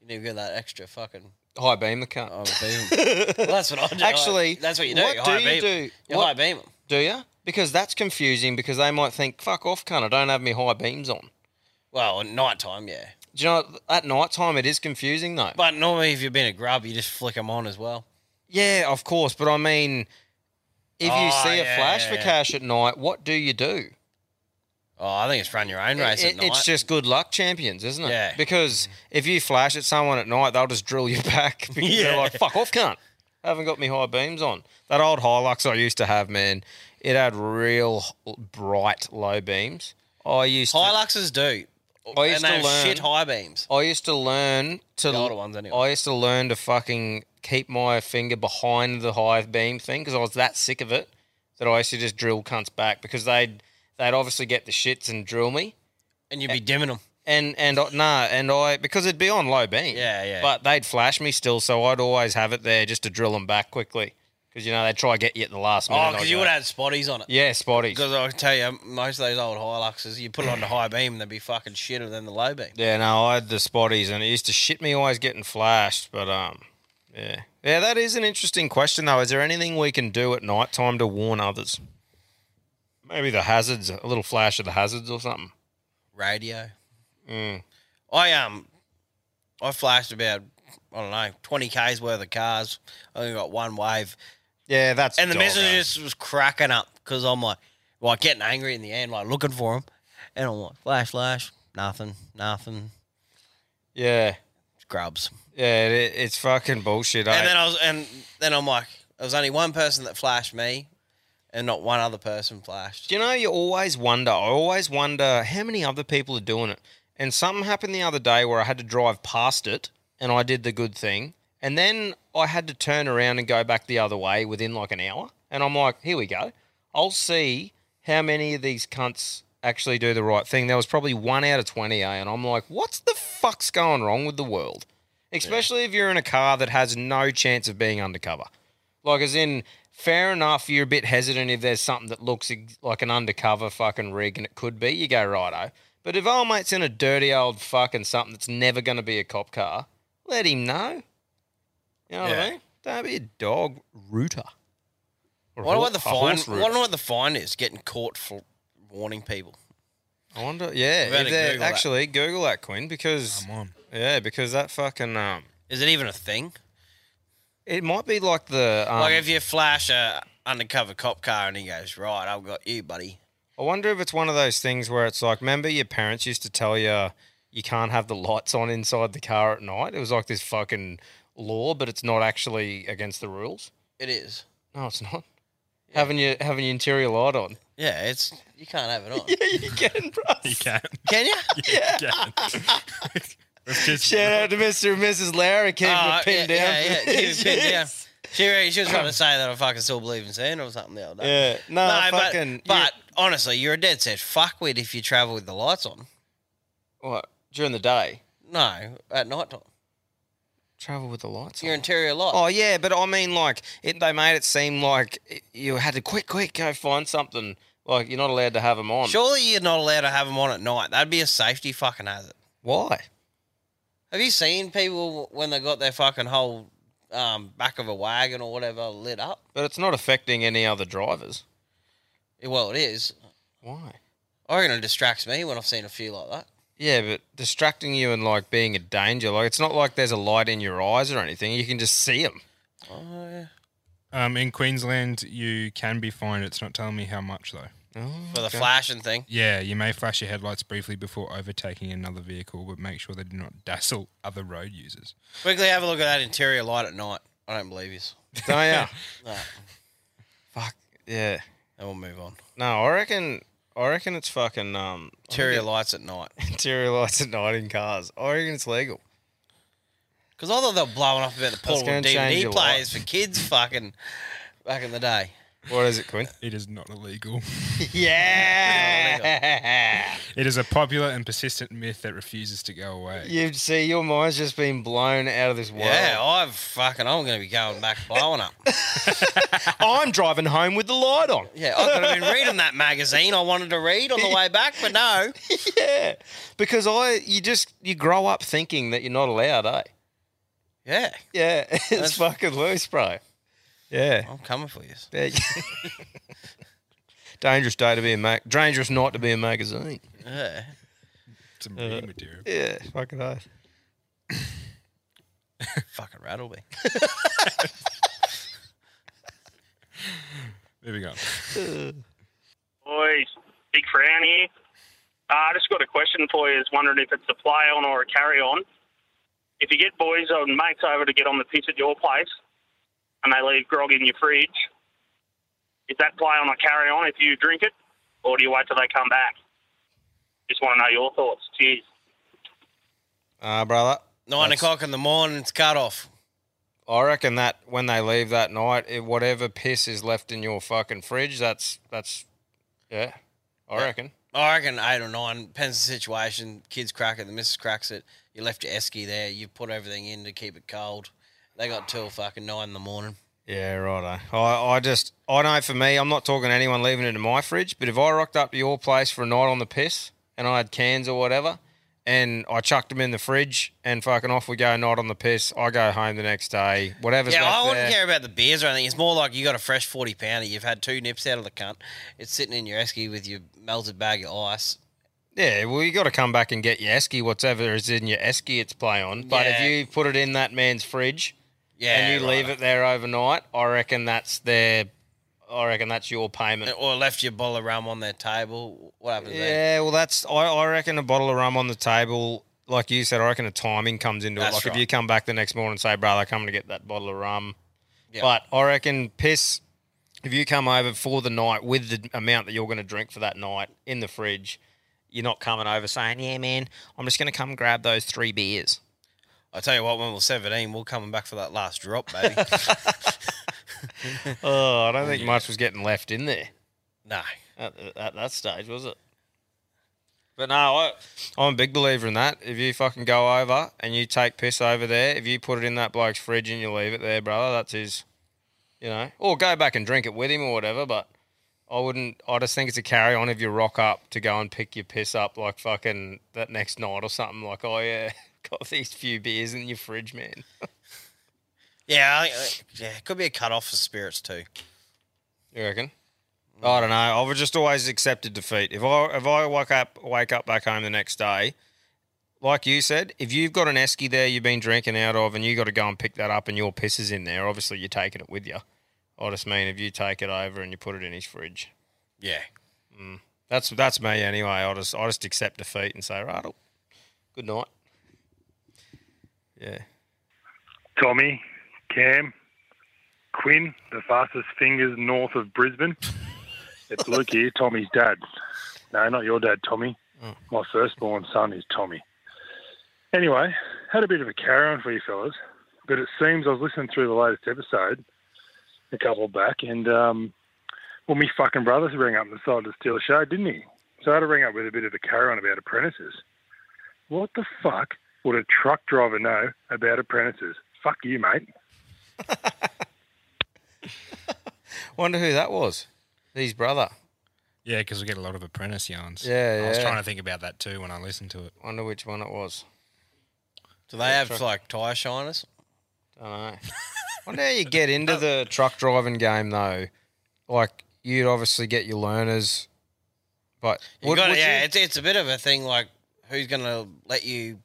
you need to get that extra fucking. High beam the cunt. Oh, beam. <laughs> well, that's what I do. Actually, that's what you do. What you do high you beam. do? You What- high beam 'em. Do you? Because that's confusing. Because they might think, "Fuck off, cunt! I don't have my high beams on." Well, at night time, yeah. Do you know at night time it is confusing though? But normally, if you've been a grub, you just flick them on as well. Yeah, of course. But I mean, if you Oh, see a flash yeah, for yeah. cash at night, what do you do? Oh, I think it's run your own race It- at night. It's just good luck champions, isn't it? Yeah. Because if you flash at someone at night, they'll just drill you <laughs> back because they're Yeah. like, fuck off, cunt. Haven't got me high beams on. That old Hilux I used to have, man, it had real bright low beams. I used to, Hiluxes do. I used to learn shit high beams. I used to learn to The older ones anyway. I used to learn to fucking keep my finger behind the high beam thing because I was that sick of it that I used to just drill cunts back because they'd they'd obviously get the shits and drill me. And you'd be dimming them. And and I- nah, and I because it'd be on low beam. Yeah, yeah. But they'd flash me still, so I'd always have it there just to drill them back quickly because you know they'd try to get you at the last minute. Oh, because you would have had spotties on it. Yeah, spotties. Because I can tell you, most of those old Hiluxes, you put it on the high beam, and they'd be fucking shitter than the low beam. Yeah, no, I had the spotties, and it used to shit me always getting flashed. But um, yeah, yeah, that is an interesting question though. Is there anything we can do at night time to warn others? Maybe the hazards, a little flash of the hazards or something. Radio. Mm. I um, I flashed about I don't know twenty k's worth of cars. I only got one wave. Yeah, that's and the dog, eh? just was cracking up because I'm like, like getting angry in the end, like looking for him, and I'm like, flash, flash, nothing, nothing, Yeah, grubs. yeah, it, it's fucking bullshit. And then I was, and then I'm like, there was only one person that flashed me, and not one other person flashed. Do you know, you always wonder, I always wonder how many other people are doing it. And something happened the other day where I had to drive past it and I did the good thing. And then I had to turn around and go back the other way within like an hour. And I'm like, here we go. I'll see how many of these cunts actually do the right thing. There was probably one out of 20, eh? And I'm like, what's the fuck's going wrong with the world? Especially if you're in a car that has no chance of being undercover. Like, as in, fair enough, you're a bit hesitant if there's something that looks ex- like an undercover fucking rig and it could be, you go, righto. But if old mate's in a dirty old fucking something that's never going to be a cop car, let him know. You know what Yeah. I mean? Don't be a dog rooter. Or a Wonder what the fine. horse rooter. Wonder what the fine is getting caught for warning people. I wonder. Yeah, We've if to they're- that. actually, Google that, Quinn, because yeah, because that fucking um, Is it even a thing? It might be like the um, like if you flash a undercover cop car and he goes, "Right, I've got you, buddy." I wonder if it's one of those things where it's like, remember your parents used to tell you you can't have the lights on inside the car at night? It was like this fucking law, but it's not actually against the rules. It is. No, it's not. Having your having your interior light on. Yeah, it's you can't have it on. <laughs> yeah, you can, bro. You can. Can <laughs> you? Yeah, you can. <laughs> We've just- Shout out to Mr. and Mrs. Larry keeping Oh, it uh, pinned yeah, down. Yeah, for yeah, these pinned down. <laughs> She, she was trying to say that I fucking still believe in Santa or something the other day. Yeah, no, but, fucking- But, honestly, you're a dead set fuckwit if you travel with the lights on. What during the day? No, at night time. Travel with the lights. Your interior light. Oh yeah, but I mean, like it, they made it seem like it- you had to quick, quick go find something. Like you're not allowed to have them on. Surely you're not allowed to have them on at night. That'd be a safety fucking hazard. Why? Have you seen people when they got their fucking whole um, back of a wagon or whatever lit up? But it's not affecting any other drivers. Yeah, Well, it is. Why? I reckon it distracts me when I've seen a few like that. Yeah, but distracting you and like being a danger. Like it's not like there's a light in your eyes or anything. You can just see them. Oh, yeah. Um, in Queensland, you can be fined. It's not telling me how much though. For the flashing thing. Yeah, you may flash your headlights briefly before overtaking another vehicle, but make sure they do not dazzle other road users. Quickly have a look at that interior light at night. I don't believe you. Don't ya? no. Fuck yeah. And we'll move on. No, I reckon. I reckon it's fucking um Interior I lights at night. <laughs> Interior lights at night in cars. I reckon it's legal. Because I thought they were blowing off about the portable gonna DVD players for kids fucking back in the day. What is it, Quinn? It is <laughs> <laughs> not illegal. yeah. It is a popular and persistent myth that refuses to go away. You see, your mind's just been blown out of this world. Yeah, I've fucking, I'm going to be going back <laughs> blowing up. I'm driving home with the light on. Yeah, I could have been reading that magazine I wanted to read on the way back, but no. yeah, because I, you just you grow up thinking that you're not allowed, eh? Yeah. Yeah, it's That's- fucking loose, bro. Yeah. I'm coming for you. Yeah. <laughs> dangerous day to be a mag. Dangerous night to be a magazine. Yeah. Some Uh, reading material. Yeah, fucking oath. <laughs> fucking rattle me. Moving on. Boys, Big Frown here. Uh, I just got a question for you. I was wondering if it's a play on or a carry on. If you get boys or mates over to get on the piss at your place and they leave grog in your fridge, is that play on a carry on if you drink it? Or do you wait till they come back? Just want to know your thoughts. Cheers. Ah, brother. Nine That's- o'clock in the morning, it's cut off. I reckon that when they leave that night, it, whatever piss is left in your fucking fridge, that's that's yeah. I Yeah. reckon. I reckon eight or nine. Depends on the situation. Kids crack it, the missus cracks it. You left your esky there. You put everything in to keep it cold. They got till fucking nine in the morning. Yeah, right. I, I just, I know for me, I'm not talking to anyone leaving it in my fridge, but if I rocked up to your place for a night on the piss and I had cans or whatever, and I chucked them in the fridge and fucking off we go, night on the piss, I go home the next day, whatever's yeah, left I wouldn't there. care about the beers or anything. It's more like you got a fresh forty pounder. You've had two nips out of the cunt. It's sitting in your esky with your melted bag of ice. Yeah, well, you got to come back and get your esky, whatever is in your esky it's play on. But if you put it in that man's fridge Yeah, and you leave it there overnight, I reckon that's their, I reckon that's your payment. Or left your bottle of rum on their table. What happens then? Yeah, well, that's I, I reckon a bottle of rum on the table, like you said, I reckon a timing comes into That's it. Like if you come back the next morning and say, "Brother, come to get that bottle of rum," Yeah. but I reckon piss. If you come over for the night with the amount that you're going to drink for that night in the fridge, you're not coming over saying, "Yeah, man, I'm just going to come grab those three beers." I tell you what, when we're seventeen, we're coming back for that last drop, baby. <laughs> oh, I don't think much was getting left in there no. at, at that stage, was it? But no, I, I'm a big believer in that. If you fucking go over and you take piss over there, if you put it in that bloke's fridge and you leave it there, brother, that's his, you know, or go back and drink it with him or whatever. But I wouldn't. I just think it's a carry on if you rock up to go and pick your piss up like fucking that next night or something. Like, oh yeah, <laughs> <laughs> got these few beers in your fridge, man. Yeah, I, I- yeah, it could be a cut off for spirits too. You reckon? I don't know. I've just always accepted defeat. If I if I wake up wake up back home the next day, like you said, if you've got an esky there you've been drinking out of and you got to go and pick that up and your piss is in there, obviously you're taking it with you. I just mean if you take it over and you put it in his fridge. Yeah. Mm. That's that's me anyway. I just I just accept defeat and say, right, good night. Yeah. Tommy, Cam, Quinn, the fastest fingers north of Brisbane. It's Luke here, Tommy's dad. No, not your dad, Tommy. My firstborn son is Tommy. Anyway, had a bit of a carry on for you fellas, but it seems I was listening through the latest episode, a couple back, and um, well, me fucking brother rang up and decided to steal a show, didn't he? So I had to ring up with a bit of a carry on about apprentices. What the fuck would a truck driver know about apprentices? Fuck you, mate. <laughs> Wonder who that was. His brother. Yeah, because we get a lot of apprentice yarns. Yeah, I was trying to think about that too when I listened to it. Wonder which one it was. Do they have like tyre shiners? Don't know. <laughs> Wonder how you get into the truck driving game though. Like you'd obviously get your learners, but You would- got would yeah, you- it's it's a bit of a thing. Like, who's going to let you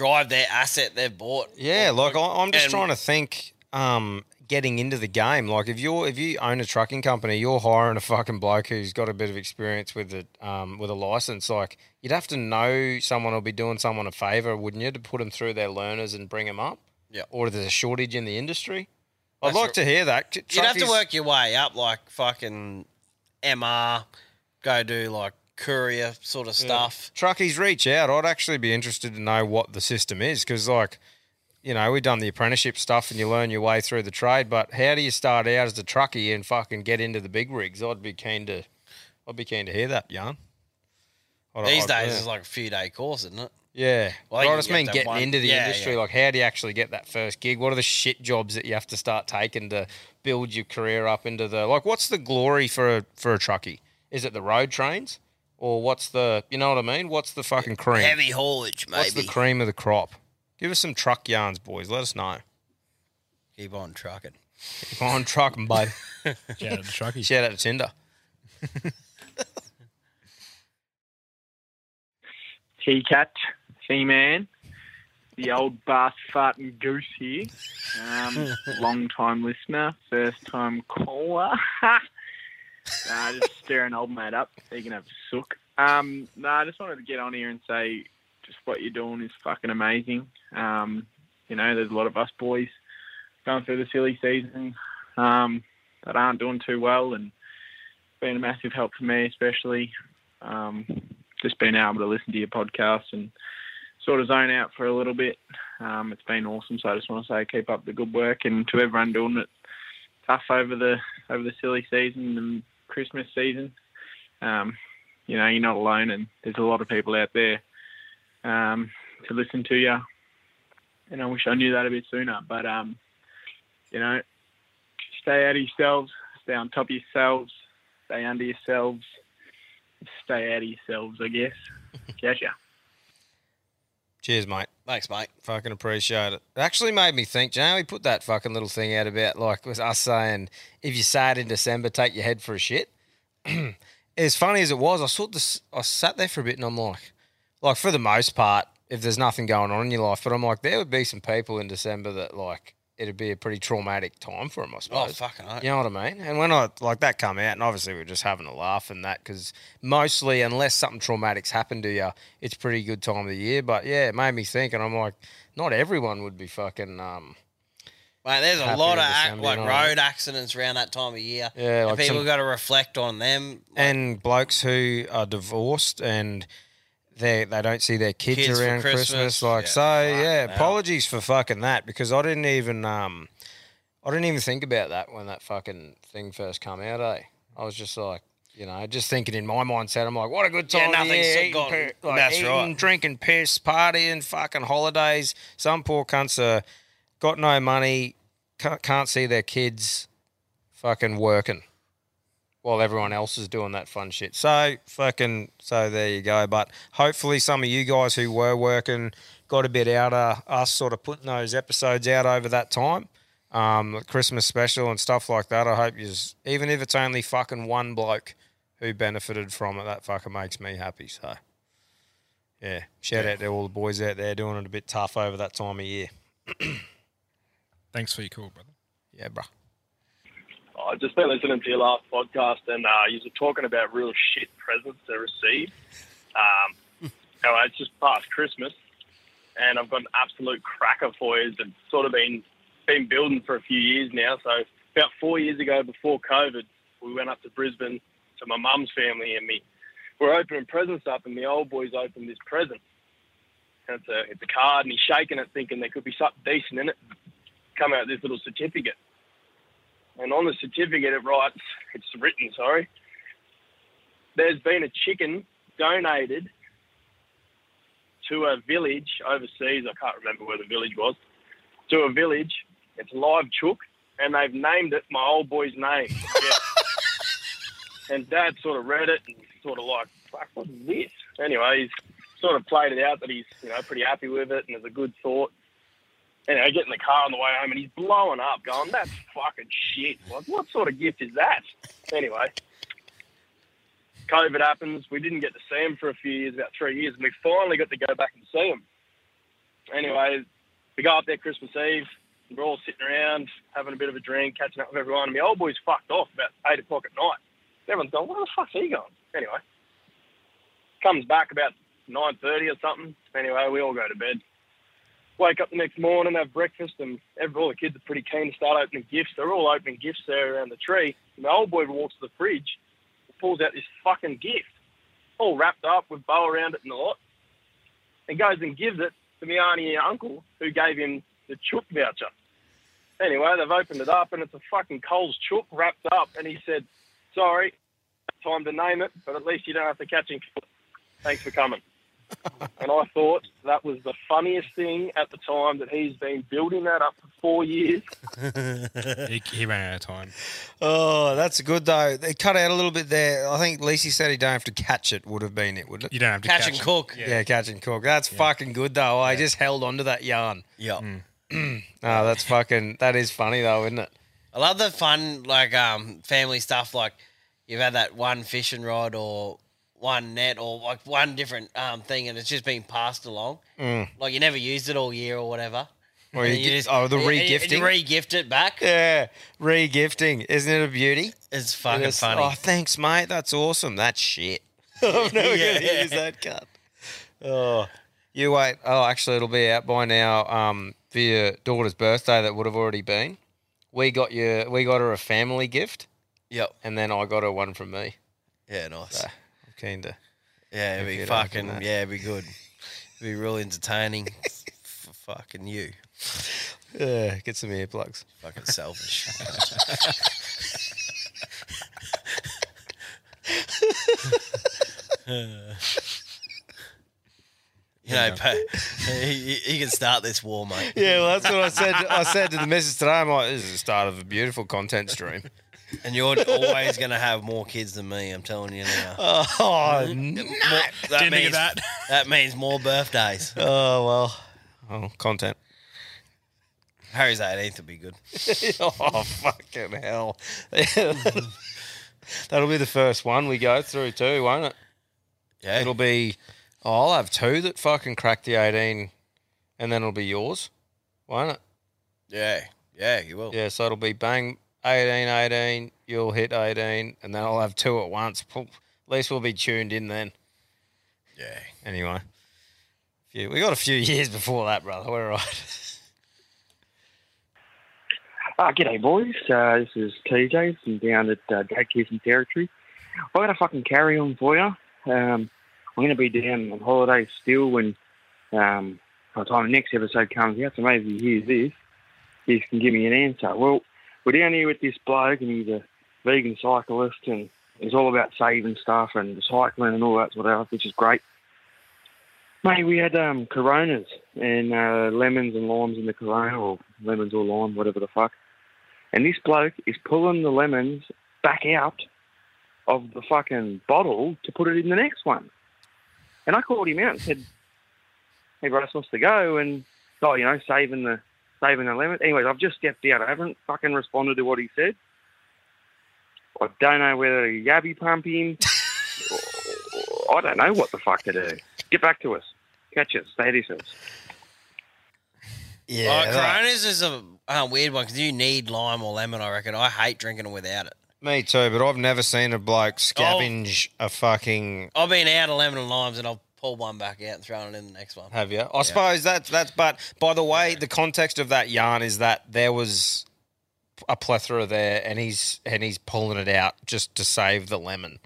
drive their asset they've bought? Yeah, like I- I'm just And- trying to think. Um, getting into the game, like if you're if you own a trucking company, you're hiring a fucking bloke who's got a bit of experience with it, um, with a license. Like you'd have to know someone will be doing someone a favor, wouldn't you, to put them through their learners and bring them up? Yeah. Or there's a shortage in the industry. I'd That's like to hear that. You'd have to work your way up, like fucking MR, go do like courier sort of Yeah. stuff. Truckies reach out. I'd actually be interested to know what the system is because, like, you know, we've done the apprenticeship stuff and you learn your way through the trade. But how do you start out as a truckie and fucking get into the big rigs? I'd be keen to, I'd be keen to hear that yarn. I'd- These I'd- days yeah. it's like a few day course, isn't it? Yeah. Well, But I just get mean that getting one- into the yeah, industry. yeah. Like, how do you actually get that first gig? What are the shit jobs that you have to start taking to build your career up into the like? What's the glory for a for a truckie? Is it the road trains, or what's the you know what I mean? What's the fucking cream? Heavy haulage, maybe. What's the cream of the crop? Give us some truck yarns, boys. Let us know. Keep on trucking. Keep on trucking, bud. <laughs> Shout out to truckies. Shout out to Tinder. <laughs> T Cat, C Man, the old bass farting goose here. Um, <laughs> long time listener, first time caller. Nah, just stirring old mate up. He can have a sook. Um, no, I just wanted to get on here and say just what you're doing is fucking amazing. Um, you know, there's a lot of us boys going through the silly season um, that aren't doing too well, and been a massive help for me, especially. Um, just being able to listen to your podcast and sort of zone out for a little bit. Um, it's been awesome. So I just want to say keep up the good work and to everyone doing it tough over the over the silly season and Christmas season. Um, you know, you're not alone, and there's a lot of people out there um, to listen to you. And I wish I knew that a bit sooner. But um, you know, stay out of yourselves, stay on top of yourselves, stay under yourselves, stay out of yourselves, I guess. <laughs> Gotcha. Cheers, mate. Thanks, mate. Fucking appreciate it. It actually made me think. Know, we put that fucking little thing out about like was us saying if you say it in December, take your head for a shit. <clears throat> as funny as it was, I sort of I sat there for a bit and I'm like, like for the most part, if there's nothing going on in your life, but I'm like, there would be some people in December that like it'd be a pretty traumatic time for them, I suppose. Oh, fucking oath. You know what I mean? And when I like that come out, and obviously we are just having a laugh and that because mostly, unless something traumatic's happened to you, it's pretty good time of the year. But yeah, it made me think, and I'm like, not everyone would be fucking. Um, Mate, there's a lot of ac- like you know what I mean? road accidents around that time of year. Yeah, like people got to reflect on them. and blokes who are divorced and they they don't see their kids, Kids around Christmas. Christmas. Like Yeah, so, yeah. hell. Apologies for fucking that because I didn't even um I didn't even think about that when that fucking thing first come out. Eh, I was just like. You know, just thinking in my mindset, I'm like, what a good time of nothing's year, so eating, gone- like, that's eating, right. drinking piss, partying, fucking holidays. Some poor cunts are got no money, can't, can't see their kids, fucking working while everyone else is doing that fun shit. So fucking so there you go. But hopefully some of you guys who were working got a bit out of us sort of putting those episodes out over that time. Um, Christmas special and stuff like that. I hope you even if it's only fucking one bloke who benefited from it, that fucking makes me happy. So yeah, shout out to all the boys out there doing it a bit tough over that time of year. Thanks for your call, brother. Yeah, bro. I just been listening to your last podcast, and uh, you were talking about real shit presents to receive. Um, anyway, it's just past Christmas, and I've got an absolute cracker for you that's sort of been been building for a few years now. So about four years ago, before COVID, we went up to Brisbane to my mum's family, and me we're opening presents up, and the old boys opened this present. And it's a it's a card, and he's shaking it, thinking there could be something decent in it. Come out this little certificate. And on the certificate, it writes, it's written, sorry, there's been a chicken donated to a village overseas. I can't remember where the village was. To a village. It's live chook, and they've named it my old boy's name. <laughs> Yeah. and Dad sort of read it and sort of like, fuck, what's this? Anyway, he's sort of played it out that he's you know pretty happy with it and there's a good thought. Anyway, I get in the car on the way home and he's blowing up, going, "That's fucking shit! What sort of gift is that?" Anyway, COVID happens. We didn't get to see him for a few years, about three years, and we finally got to go back and see him. Anyway, we go up there Christmas Eve. We're all sitting around having a bit of a drink, catching up with everyone. And my old boy's fucked off about eight o'clock at night. Everyone's going, "Where the fuck's he going?" Anyway, comes back about nine thirty or something. Anyway, we all go to bed. Wake up the next morning, have breakfast, and every, all the kids are pretty keen to start opening gifts. They're all opening gifts there around the tree. And my old boy walks to the fridge, pulls out this fucking gift, all wrapped up with bow around it and and goes and gives it to my auntie and uncle who gave him the chook voucher. Anyway, they've opened it up and it's a fucking Coles chook wrapped up, and he said, "Sorry, time to name it, but at least you don't have to catch him. Thanks for coming." <laughs> and I thought that was the funniest thing at the time that he's been building that up for four years. he, he ran out of time. Oh, that's good though. They cut out a little bit there. I think Lacey said he don't have to catch it. Would have been it, wouldn't it? You don't have to Catch and catch it. cook. Yeah. catch and cook. That's fucking good though. I just held on to that yarn. Yeah. oh, <clears throat> that's fucking. That is funny though, isn't it? I love the fun, like um, family stuff. Like you've had that one fishing rod or one net or like one different um, thing, and it's just been passed along. Mm. Like you never used it all year or whatever. Or you then get- oh, the re-gifting? You re-gift it back. Yeah, re-gifting. Isn't it a beauty? It's fucking funny. Oh, thanks, mate. That's awesome. That's shit. <laughs> I'm never Yeah. to use that cut. Oh, you wait. Oh, actually, it'll be out by now. Um, for your daughter's birthday, that would have already been. We got your, We got her a family gift. Yep. And then I got her one from me. Yeah, nice. So, keen to. Yeah, it'd be fucking yeah, it'd be good. It'd be real entertaining. <laughs> for fucking you. Yeah, get some earplugs. Fucking selfish. <laughs> You know, pa- he, he can start this war, mate. Yeah, well, that's what I said. I said to the missus today. I'm like, this is the start of a beautiful content stream. And you're always going to have more kids than me. I'm telling you now. <laughs> Oh, More- no. that Didn't think of means that. that means more birthdays. <laughs> Oh well, oh, content. Harry's 18th would be good. <laughs> oh fucking hell! That'll be the first one we go through too, won't it? Yeah. It'll be. Oh, I'll have two that fucking crack the eighteen, and then it'll be yours, won't it? Yeah, yeah, you will. Yeah, so it'll be bang 18, 18, You'll hit eighteen, and then I'll have two at once. At least we'll be tuned in then. Yeah. Anyway, yeah, we got a few years before that, brother. We're all right. Uh, g'day, boys. Uh, this is TJ from down at uh, Dadkirsten Territory. I got a fucking carry on for you. Um, I'm going to be down on holiday still when um, by the time the next episode comes out, so maybe you hear this, you can give me an answer. Well, we're down here with this bloke, and he's a vegan cyclist, and he's all about saving stuff and cycling and all that sort of stuff, which is great. Mate, we had um, Coronas and uh, lemons and limes in the Corona, or lemons or lime, whatever the fuck. And this bloke is pulling the lemons back out of the fucking bottle to put it in the next one. And I called him out and said, "Hey, bro, it's supposed to go." And oh, you know, saving the saving the lemon. Anyways, I've just stepped out. I haven't fucking responded to what he said. I don't know whether to yabby pump him. <laughs> I don't know what the fuck to do. Get back to us. Catch us. Stay at yourselves. Yeah, Like, that- Coronas is a uh, weird one because you need lime or lemon. I reckon. I hate drinking it without it. Me too, but I've never seen a bloke scavenge a fucking. I've been out of lemon and limes, and I'll pull one back out and throw it in the next one. Have you? I suppose that's that's. But by the way, the context of that yarn is that there was a plethora there, and he's and he's pulling it out just to save the lemon.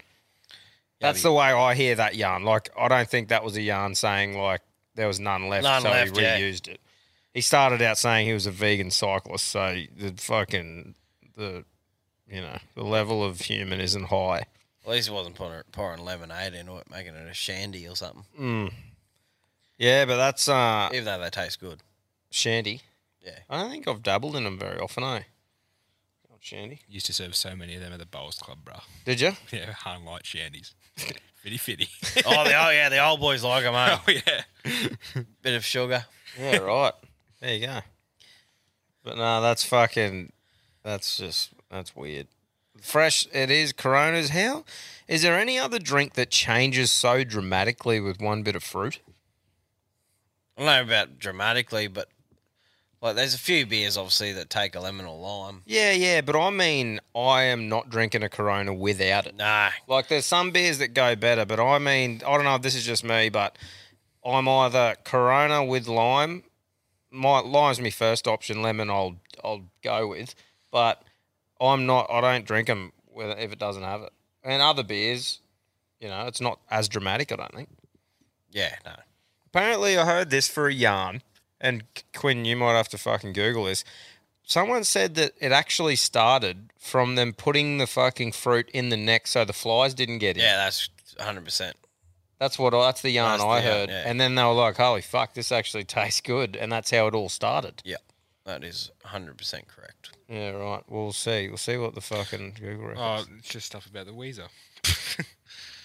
That's the way I hear that yarn. Like I don't think that was a yarn saying like there was none left, None so left, he yeah. reused it. He started out saying he was a vegan cyclist, so the fucking the you know the level of human isn't high. At least it wasn't pouring, pouring lemonade into it, making it a shandy or something. Mm. Yeah, but that's uh Even though they taste good. shandy. Yeah. I don't think I've dabbled in them very often, eh? Old shandy. Used to serve so many of them at the Bowls Club, bro. Did you? <laughs> Yeah, hung light shandies. <laughs> fitty fitty. oh, the, oh yeah, the old boys like them, eh? <laughs> Oh yeah. Bit of sugar. Yeah, right. There you go. But no, that's fucking. That's just that's weird. Fresh, it is. Coronas. How is there any other drink that changes so dramatically with one bit of fruit? I don't know about dramatically, but like there's a few beers obviously that take a lemon or lime. Yeah, yeah, but I mean, I am not drinking a Corona without it. Nah. Like, there's some beers that go better, but I mean, I don't know if this is just me, but I'm either Corona with lime. My lime's my first option. Lemon, I'll I'll go with, but I'm not. I don't drink them if it doesn't have it. And other beers, you know, it's not as dramatic. I don't think. Yeah, no. Apparently, I heard this for a yarn, and Quinn, you might have to fucking Google this. Someone said that it actually started from them putting the fucking fruit in the neck so the flies didn't get in. Yeah, that's 100. percent That's what I, that's the yarn That's the I yarn, heard. yeah. And then they were like, "Holy fuck, this actually <laughs> tastes good," and that's how it all started. Yeah, that is 100 percent correct. Yeah, right. We'll see. We'll see what the fucking Google reckons. Oh, it's just stuff about the Weezer. <laughs>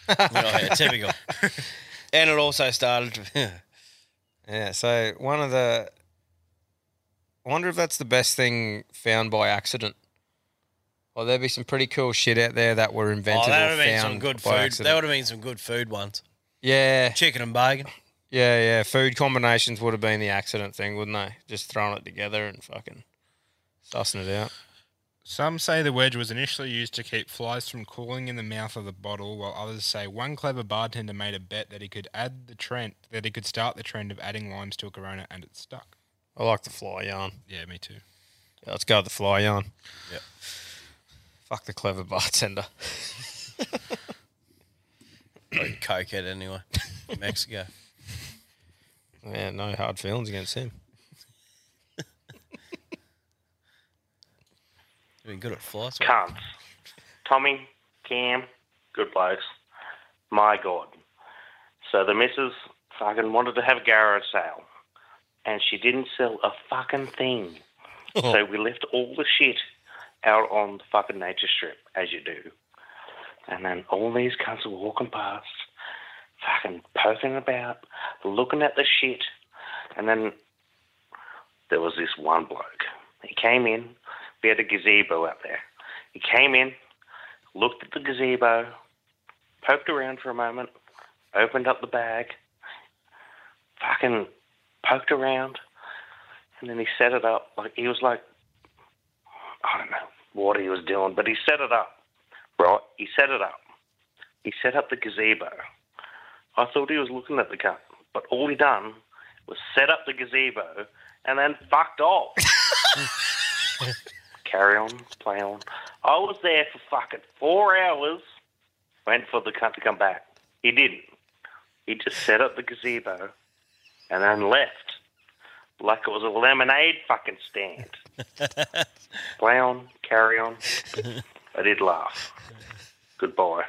oh, yeah, typical. <laughs> and it also started. <laughs> Yeah, so one of the. I wonder if that's the best thing found by accident. Or there'd be some pretty cool shit out there that were oh, invented. oh, invented that would have been some good food. accident. That would have been some good food ones. Yeah. Chicken and bacon. Yeah, yeah. Food combinations would have been the accident thing, wouldn't they? Just throwing it together and fucking sussing it out. Some say the wedge was initially used to keep flies from cooling in the mouth of the bottle, while others say one clever bartender made a bet that he could add the trend that he could start the trend of adding limes to a Corona, and it stuck. I like the fly yarn. Yeah, me too. Yeah, let's go with the fly yarn. Yep. Fuck the clever bartender. Like cokehead anyway. <laughs> Mexico. Yeah, no hard feelings against him. <laughs> You've been good at fly Cunts. Tommy, Cam, good blokes. My God. So the missus fucking wanted to have a garage sale. And she didn't sell a fucking thing. Oh. So we left all the shit out on the fucking nature strip, as you do. And then all these cunts were walking past, fucking poking about, looking at the shit. And then there was this one bloke. He came in. We had a gazebo out there. He came in, looked at the gazebo, poked around for a moment, opened up the bag, fucking poked around, and then he set it up. Like he was like, I don't know what he was doing, but he set it up. Right? He set it up. He set up the gazebo. I thought he was looking at the cup, but all he done was set up the gazebo and then fucked off. <laughs> Carry on, play on. I was there for fucking four hours. Went for the cunt to come back. He didn't. He just set up the gazebo and then left like it was a lemonade fucking stand. <laughs> play on, carry on. I did laugh. Goodbye.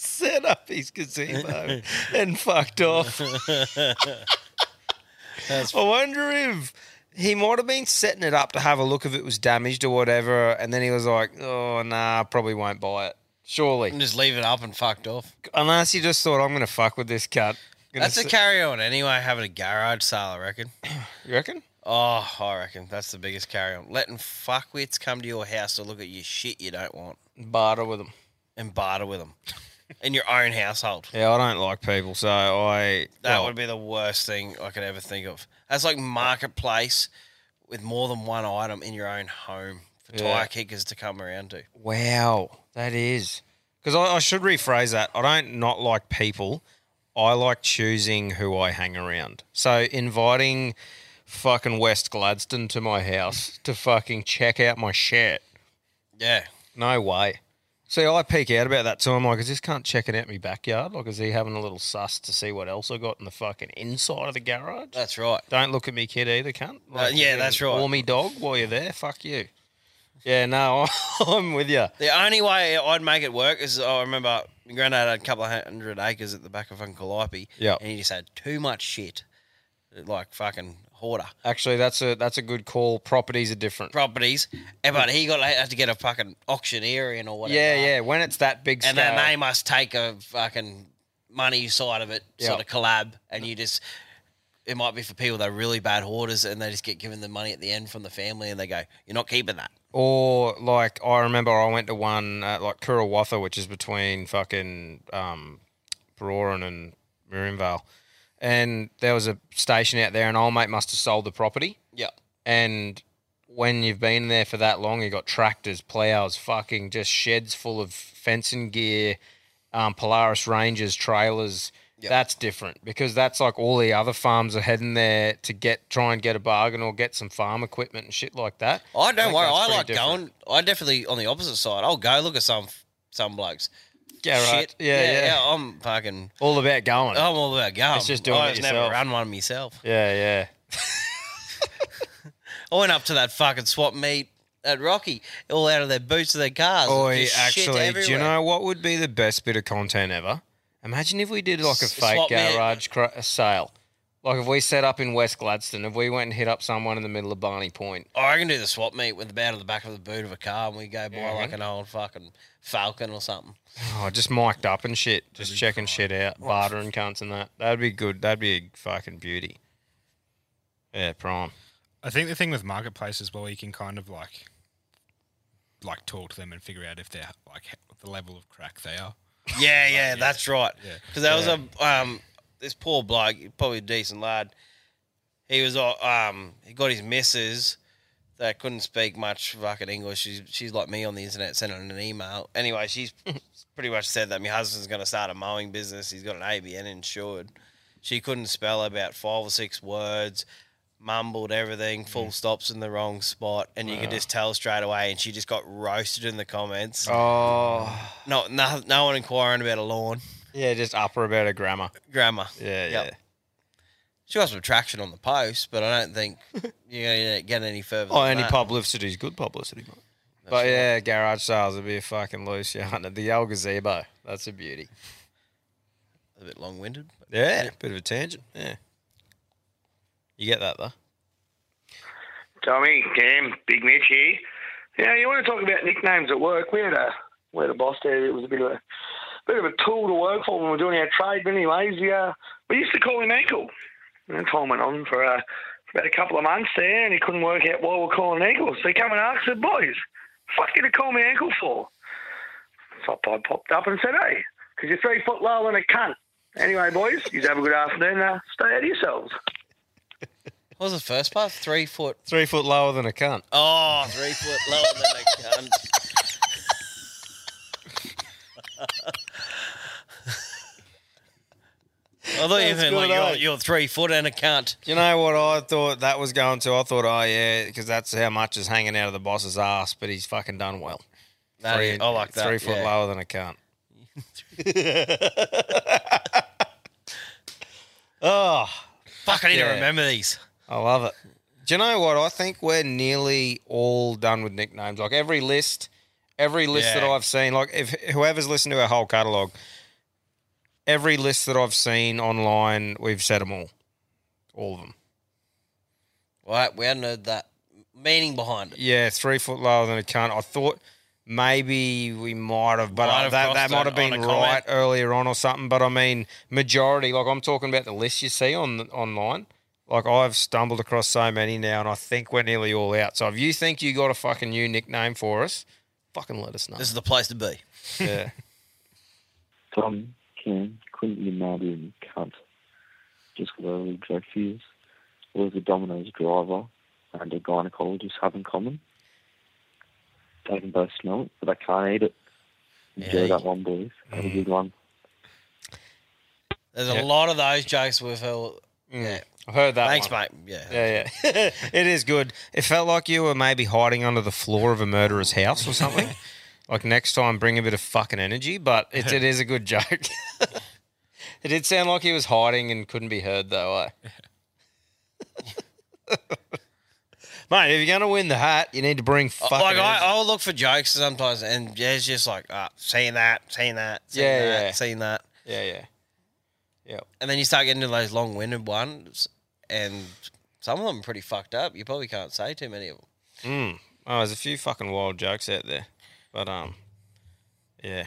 Set up his gazebo <laughs> and fucked off. I wonder if he might have been setting it up to have a look if it was damaged or whatever, and then he was like, "Oh nah, probably won't buy it." Surely, And just leave it up and fucked off. unless he just thought, "I'm going to fuck with this cut." That's a carry on anyway, having a garage sale, I reckon. <coughs> You reckon? Oh, I reckon that's the biggest carry on. Letting fuckwits come to your house to look at your shit you don't want. Barter with them. And barter with them. In your own household. Yeah, I don't like people, so I. That well, would be the worst thing I could ever think of. That's like marketplace with more than one item in your own home for Yeah. tire kickers to come around to. Wow, that is. Because I, I should rephrase that. I don't not like people. I like choosing who I hang around. So inviting fucking West Gladstone to my house to fucking check out my shit. Yeah. No way. See, I peek out about that too. I'm like, is this cunt checking out my backyard? Like, is he having a little suss to see what else I got in the fucking inside of the garage? That's right. Don't look at me kid either, cunt. Uh, yeah, that's right. Or me dog while you're there. Fuck you. Yeah, no, <laughs> I'm with you. The only way I'd make it work is I remember my granddad had a couple of hundred acres at the back of fucking Calliope. Yep. And he just had too much shit. Like fucking hoarder. Actually, that's a that's a good call. Properties are different. Properties. But he got had to get a fucking auctioneer in or whatever. Yeah, yeah. When it's that big And scale, then they must take a fucking money side of it, sort of collab, and you just. It might be for people that are really bad hoarders, and they just get given the money at the end from the family, and they go, "You're not keeping that." Or like I remember I went to one at like Kurawatha, which is between fucking um, Bororen and Miriam Vale, and there was a station out there, and old mate must have sold the property. Yeah. And when you've been there for that long, you got tractors, plows, fucking just sheds full of fencing gear, um, Polaris Rangers, trailers. That's different because that's like all the other farms are heading there to get try and get a bargain or get some farm equipment and shit like that. I don't think worry. I like different. going. I definitely on the opposite side. I'll go look at some some blokes. Yeah, right. Shit. Yeah, yeah. I'm fucking. All about going. I'm all about going. It's just doing I it just never yourself. run one myself. Yeah, yeah. <laughs> I went up to that fucking swap meet at Rocky, all out of their boots of their cars. Oi, Just shit actually, do you know what would be the best bit of content ever? Imagine if we did like a fake swap garage cra- sale. Like if we set up in West Gladstone, if we went and hit up someone in the middle of Barney Point. Oh, I can do the swap meet with the out of the back of the boot of a car, and we go buy Yeah. like an old fucking Falcon or something. Oh, just mic'd up and shit, just checking shit out, bartering cunts and that. That'd be good. That'd be a fucking beauty. Yeah, prime. I think the thing with marketplace as well, you can kind of like, like talk to them and figure out if they're like the level of crack they are. Yeah, yeah, that's right. Yeah. Because there was a um, this poor bloke, probably a decent lad. He was uh, um, he got his missus that couldn't speak much fucking English. She's she's like me on the internet, sending an email. Anyway, she's <laughs> pretty much said that my husband's going to start a mowing business. He's got an ABN insured. She couldn't spell about five or six words. Mumbled everything, full stops in the wrong spot, and you could just tell straight away. And she just got roasted in the comments. Oh. No, no, no one inquiring about a lawn. Yeah, just upper about a grammar. Grammar. Yeah, Yep. yeah. She got some traction on the post, but I don't think <laughs> you're going to get any further. Oh, than any that. publicity is good publicity, mate. But yeah, garage sales would be a fucking loose yarn. The old gazebo, that's a beauty. A bit long winded. Yeah, bit of a tangent. Yeah. You get that though. Tommy, Cam, Big Mitch here. Yeah, you want to talk about nicknames at work? We had a we had a boss there. It was a bit of a bit of a tool to work for when we were doing our trade. But anyways, we, uh, we used to call him Ankle. And time went on for, uh, for about a couple of months there, and he couldn't work out why we we're calling him Ankle. So he came and asked, said, "Boys, fuck you to call me Ankle for?" So I popped up and said, "Hey, because you're three foot lower than a cunt." Anyway, boys, you have a good afternoon. Uh, stay out of yourselves. What was the first part? Three foot. Three foot lower than a cunt. Oh, three foot lower than a cunt. I thought you That's meant like good, you're, eh? you're three foot and a cunt. You know what I thought that was going to? I thought, oh yeah, because that's how much is hanging out of the boss's ass. But he's fucking done well. No, I like that, Three foot yeah. lower than a cunt. <laughs> oh, Fuck, I need to remember these. I love it. Do you know what? I think we're nearly all done with nicknames. Like every list, every list that I've seen, like if whoever's listened to our whole catalogue, every list that I've seen online, we've said them all. All of them. Right, we hadn't heard that meaning behind it. Yeah, three foot lower than a cunt. I thought maybe we might have, but Might uh, have that, that might have been right earlier on or something. But I mean, majority, like I'm talking about the list you see on the, online. Like I've stumbled across so many now, and I think we're nearly all out. So if you think you got a fucking new nickname for us, fucking let us know. This is the place to be. Yeah. <laughs> Tom, Cam, couldn't you mad in cunt? Just got over drug fears. What does a Domino's driver and a gynecologist have in common? They can both smell it, but they can't eat it. Enjoy Yeah. that one, boys. Have a mm. good one. There's Yeah. a lot of those jokes we've heard. Mm. Yeah. I've heard that. Thanks, one. mate. Yeah. Yeah, yeah. <laughs> it is good. It felt like you were maybe hiding under the floor of a murderer's house or something. <laughs> like next time, bring a bit of fucking energy. But it, <laughs> it is a good joke. it did sound like he was hiding and couldn't be heard though. Eh? Mate, if you're going to win the hat, you need to bring fucking. like I, energy. I'll look for jokes sometimes, and yeah, it's just like, uh, seen that, seen that, seen Yeah, that, yeah. seen that. Yeah, yeah. Yeah. And then you start getting into those long-winded ones, and some of them are pretty fucked up. You probably can't say too many of them. Mm. Oh, there's a few fucking wild jokes out there. But um yeah.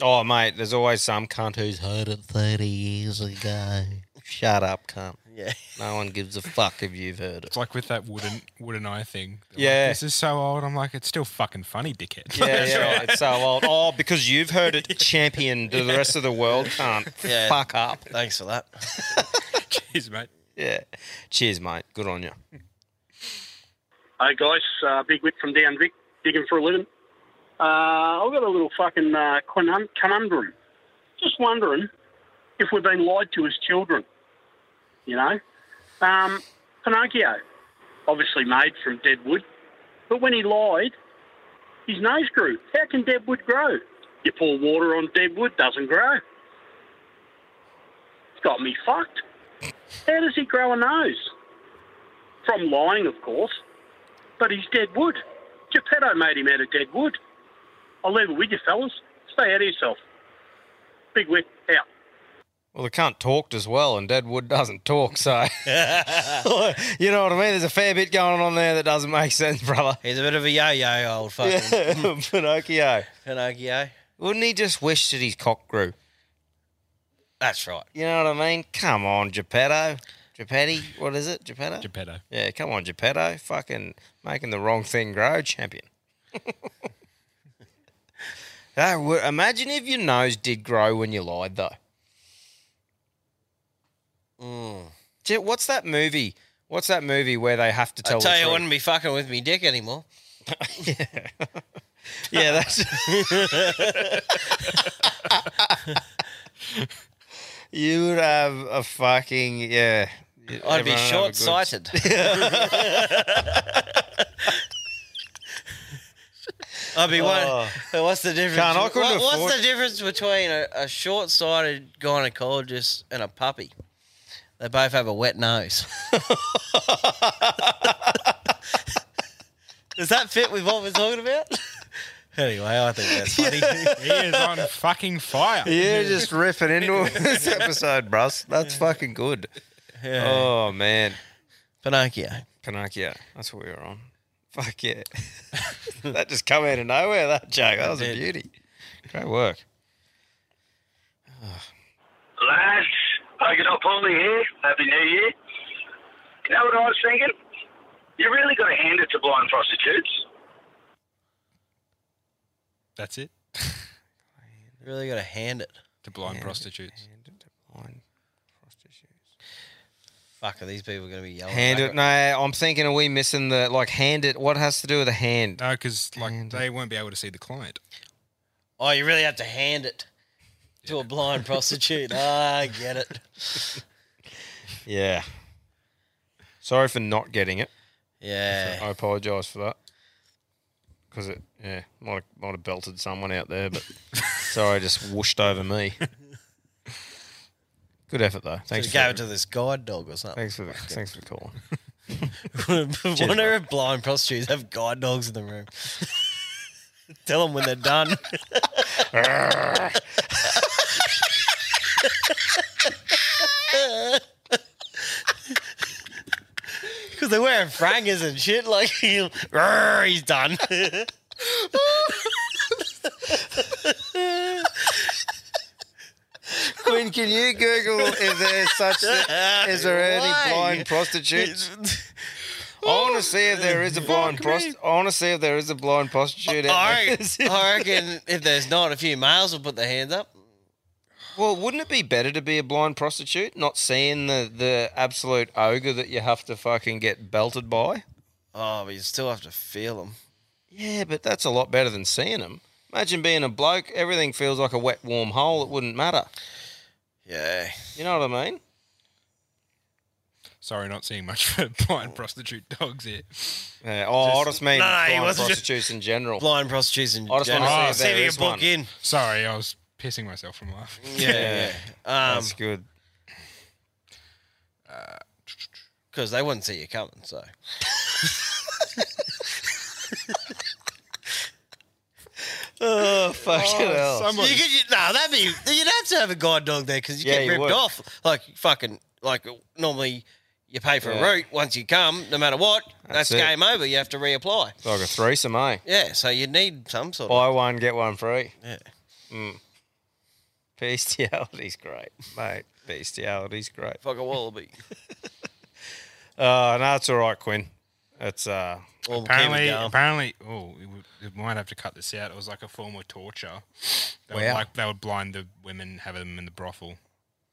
Oh mate, there's always some cunt who's heard it thirty years ago. Shut up, cunt. Yeah. No one gives a fuck if you've heard it. It's like with that wooden wooden eye thing. They're like, Yeah. this is so old. I'm like, it's still fucking funny, dickhead. Yeah, <laughs> yeah, it's so old. Oh, because you've heard it <laughs> champion, the rest of the world can't. Yeah. Fuck up. Thanks for that. <laughs> Cheers, mate. Yeah. Cheers, mate. Good on you. Hey guys, uh, Big Whip from down Vic, digging for a living. Uh, I've got a little fucking uh, conun- conundrum. Just wondering if we've been lied to as children. You know, um, Pinocchio, obviously made from dead wood, but when he lied, his nose grew. How can dead wood grow? You pour water on dead wood, doesn't grow. It's got me fucked. How does he grow a nose? From lying, of course but he's dead wood. Geppetto made him out of dead wood. I'll leave it with you, fellas. Stay out of yourself. Big whip, out. Well, the cunt talked as well, and Deadwood doesn't talk, so <laughs> you know what I mean. There's a fair bit going on there that doesn't make sense, brother. He's a bit of a yo-yo, old fucking <laughs> Yeah, Pinocchio. Pinocchio. Wouldn't he just wish that his cock grew? That's right. You know what I mean? Come on, Geppetto. Geppetto, what is it? Geppetto? Geppetto. Yeah, come on, Geppetto. Fucking making the wrong thing grow, champion. <laughs> Wo- imagine if your nose did grow when you lied, though. Mm. What's that movie? What's that movie where they have to tell? I tell the you, I truth? wouldn't be fucking with me dick anymore. Yeah, <laughs> yeah, that's. <laughs> you would have a fucking yeah. I'd be everyone would have a good- short-sighted. <laughs> I'd be Oh. one. What's the difference? Can't, I couldn't what- what's afford- the difference between a, a short-sighted gynecologist and a puppy? They both have a wet nose. <laughs> Does that fit with what we're talking about? anyway, I think that's <laughs> funny. he is on fucking fire. You're just ripping into <laughs> this episode, Bruss. That's fucking good. Yeah. Oh man, Pinocchio. Pinocchio. That's what we were on. Fuck yeah. that just come out of nowhere. That joke. That was a beauty. Great work. Lads, Poking up Polly here. Happy New Year. You know what I was thinking? You really got to hand it to blind prostitutes. That's it. You really got to hand it to blind prostitutes. Fuck, are these people going to be yelling? Hand it. No, I'm thinking, are we missing the like hand it? What has to do with a hand? No, because like they won't be able to see the client. Oh, you really have to hand it to a blind prostitute. Ah, I get it. <laughs> Yeah. Sorry for not getting it. Yeah. I apologise for that. Because it, yeah, might have, might have belted someone out there, but <laughs> sorry, just whooshed over me. Good effort though. Thanks. For gave it to this guide dog or something. Thanks for the, thanks for calling. <laughs> Wonder if blind prostitutes have guide dogs in the room. <laughs> Tell them when they're done. <laughs> Because they're wearing frangers and shit. Like, <laughs> he'll, he's done. Quinn, can you Google if there's such is there any Why? blind prostitutes? I want to see if there is a blind prostitute. I want to see if there is a blind prostitute out I, there. I reckon if there's not, a few males will put their hands up. Well, wouldn't it be better to be a blind prostitute, not seeing the, the absolute ogre that you have to fucking get belted by? Oh, but you still have to feel them. Yeah, but that's a lot better than seeing them. Imagine being a bloke, everything feels like a wet, warm hole. It wouldn't matter. Yeah. You know what I mean? Sorry, not seeing much for <laughs> blind prostitute dogs here. Yeah. Oh, I just mean No, no, he blind wasn't just- prostitutes in general. Blind prostitutes in I just general. want Oh, to see see if if there you is can book one. in. Sorry, I was pissing myself from laughing. Yeah, yeah. Um, That's good. Because they wouldn't see you coming, so. <laughs> Oh, fucking hell. You could, you, nah, that'd be. You'd have to have a guide dog there because you Yeah, get you ripped would. off. Like fucking, like normally you pay for Yeah. a route once you come, no matter what. That's, That's game over. You have to reapply. It's like a threesome, eh? Yeah, so you need some sort of. Buy one, get one free. Yeah. Mm. Bestiality's great, mate. Bestiality's great. Fuck a wallaby. <laughs> Uh, no, it's all right, Quinn. It's uh, Well, apparently, apparently, oh, we, would- we might have to cut this out. It was like a form of torture. They would, like they would blind the women, have them in the brothel,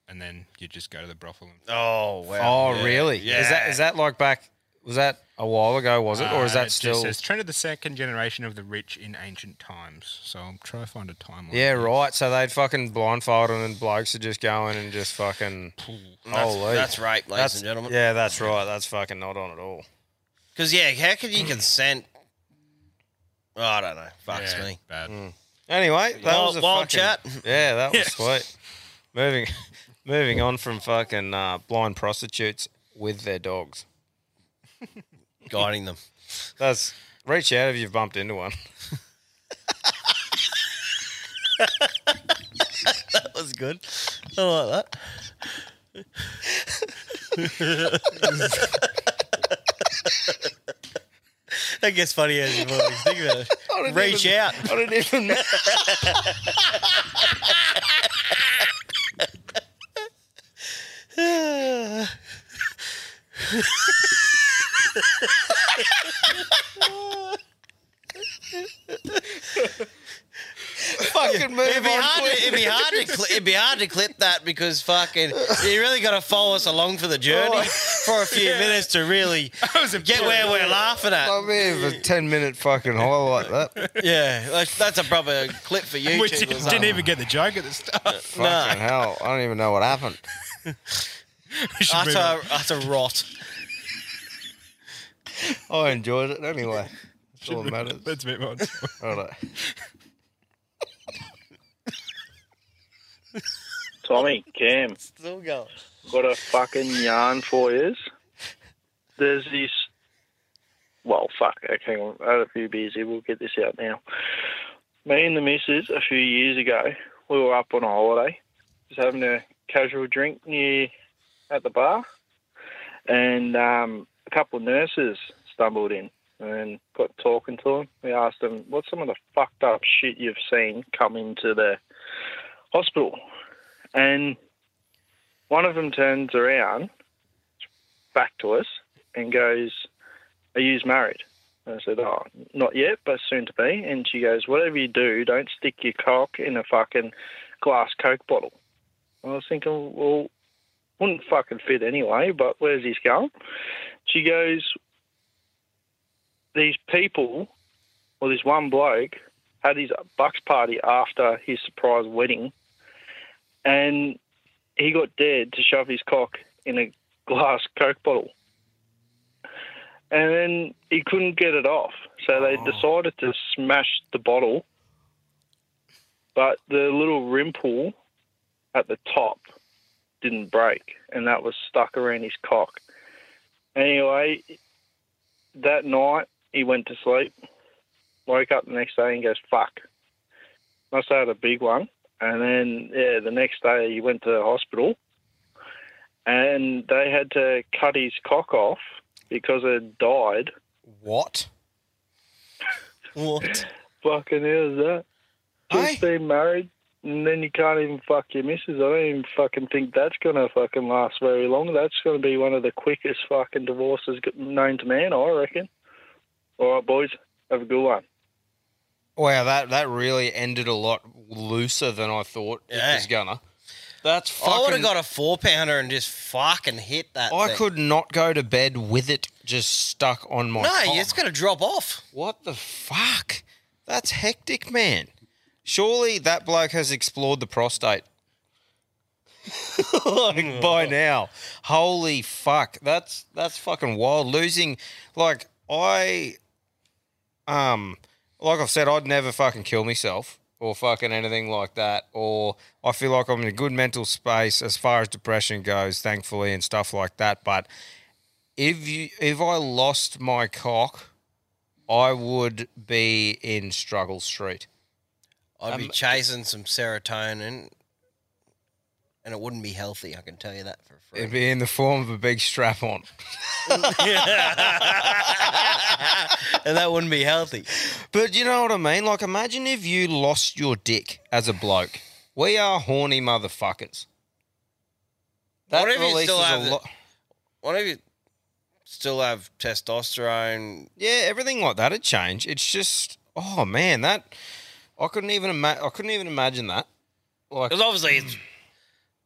and then you just go to the brothel. And, Oh oh, really? Yeah. Is that is that like back? Was that a while ago? Was it, or is Uh, that just still? says trend of the second generation of the rich in ancient times. So I'm trying to find a timeline. Yeah, right. So they'd fucking blindfold them, and blokes are just going and just fucking. That's- Holy. that's rape, ladies That's- and gentlemen. Yeah, that's right. That's fucking not on at all. Because yeah, how could you consent? Oh, I don't know. Fucks Yeah, me. Bad. Mm. Anyway, that Wild- was a wild fucking- chat. Yeah, that was <laughs> Yeah. sweet. Moving, moving on from fucking uh, blind prostitutes with their dogs, <laughs> Guiding them. That's reach out if you've bumped into one. <laughs> that was good. I like that. that gets funny as you think about it. Reach even- out. I didn't even. <laughs> Fucking move it'd be on, hard to, it'd be hard to cli- it'd be hard to clip that because fucking you really got to follow us along for the journey oh, for a few <laughs> minutes to really <laughs> get where we're laughing at. I mean, a ten minute fucking highlight that. <laughs> Yeah, that's, that's a proper clip for YouTube. We didn't, didn't even get the joke at the start. Fucking hell! I don't even know what happened. should move utter, utter rot. I enjoyed it anyway. That's all that Should we- matters. Let's move on. Righto. Tommy, Cam, Still going. Got a fucking yarn for you. There's this. Well, fuck. Okay. I had a few beers here. We'll get this out now. Me and the missus, a few years ago, we were up on a holiday, just having a casual drink near at the bar, and um, a couple of nurses stumbled in and got talking to them. We asked them, "What's some of the fucked up shit you've seen come into the hospital?" And one of them turns around back to us and goes, Are you married? And I said, Oh, not yet, but soon to be. And she goes, Whatever you do, don't stick your cock in a fucking glass Coke bottle. I was thinking, Well, wouldn't fucking fit anyway, but where's this going? She goes, These people, or this one bloke, had his bucks party after his surprise wedding and he got dared er to shove his cock in a glass Coke bottle. And then he couldn't get it off. So they oh. decided to smash the bottle, but the little rimple at the top didn't break, and that was stuck around his cock. Anyway, that night he went to sleep, woke up the next day and goes, fuck. Must have had a big one. And then, yeah, the next day he went to the hospital and they had to cut his cock off because it died. What? <laughs> What? Fucking hell is that? Just being married and then you can't even fuck your missus. I don't even fucking think that's going to fucking last very long. That's going to be one of the quickest fucking divorces known to man, I reckon. All right, boys, have a good one. Wow, that that really ended a lot looser than I thought it Yeah. was gonna. That's I would fucking- have got a four pounder and just fucking hit that. I thing. could not go to bed with it just stuck on my. No, cock. it's going to drop off. What the fuck? That's hectic, man. Surely that bloke has explored the prostate. <laughs> like by <laughs> now. Holy fuck. That's that's fucking wild. Losing like I um like I've said, I'd never fucking kill myself or fucking anything like that. Or I feel like I'm in a good mental space as far as depression goes, thankfully, and stuff like that. But if you if I lost my cock, I would be in struggle street. I'd be Um, chasing some serotonin, and it wouldn't be healthy. I can tell you that for free. It'd be in the form of a big strap on. <laughs> <laughs> and that wouldn't be healthy. But you know what I mean? Like, imagine if you lost your dick as a bloke. We are horny motherfuckers. That what if you still have? the- lot- what if you still have testosterone? Yeah, everything like that'd change. It's just, oh man, that I couldn't even imagine. I couldn't even imagine that. Like, Because obviously it's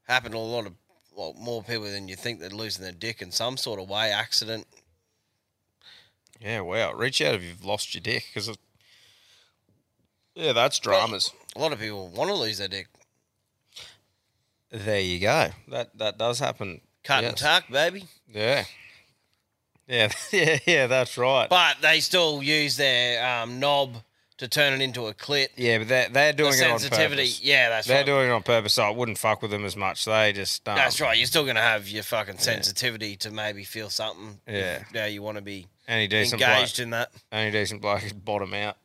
happened to a lot of well, more people than you think that losing their dick in some sort of way, accident. yeah, wow. Reach out if you've lost your dick because, yeah, that's dramas. A lot of people want to lose their dick. There you go. That that does happen. Cut and tuck, baby. Yeah. Yeah, <laughs> yeah, yeah. That's right. But they still use their um, knob to turn it into a clit. Yeah, but they're, they're doing it on sensitivity, purpose. yeah, that's they're right. doing it on purpose, so I wouldn't fuck with them as much. They just um, That's right. You're still going to have your fucking sensitivity to maybe feel something. if- Yeah. Yeah, you want to be Any decent engaged bloke, in that. Any decent bloke is bottom out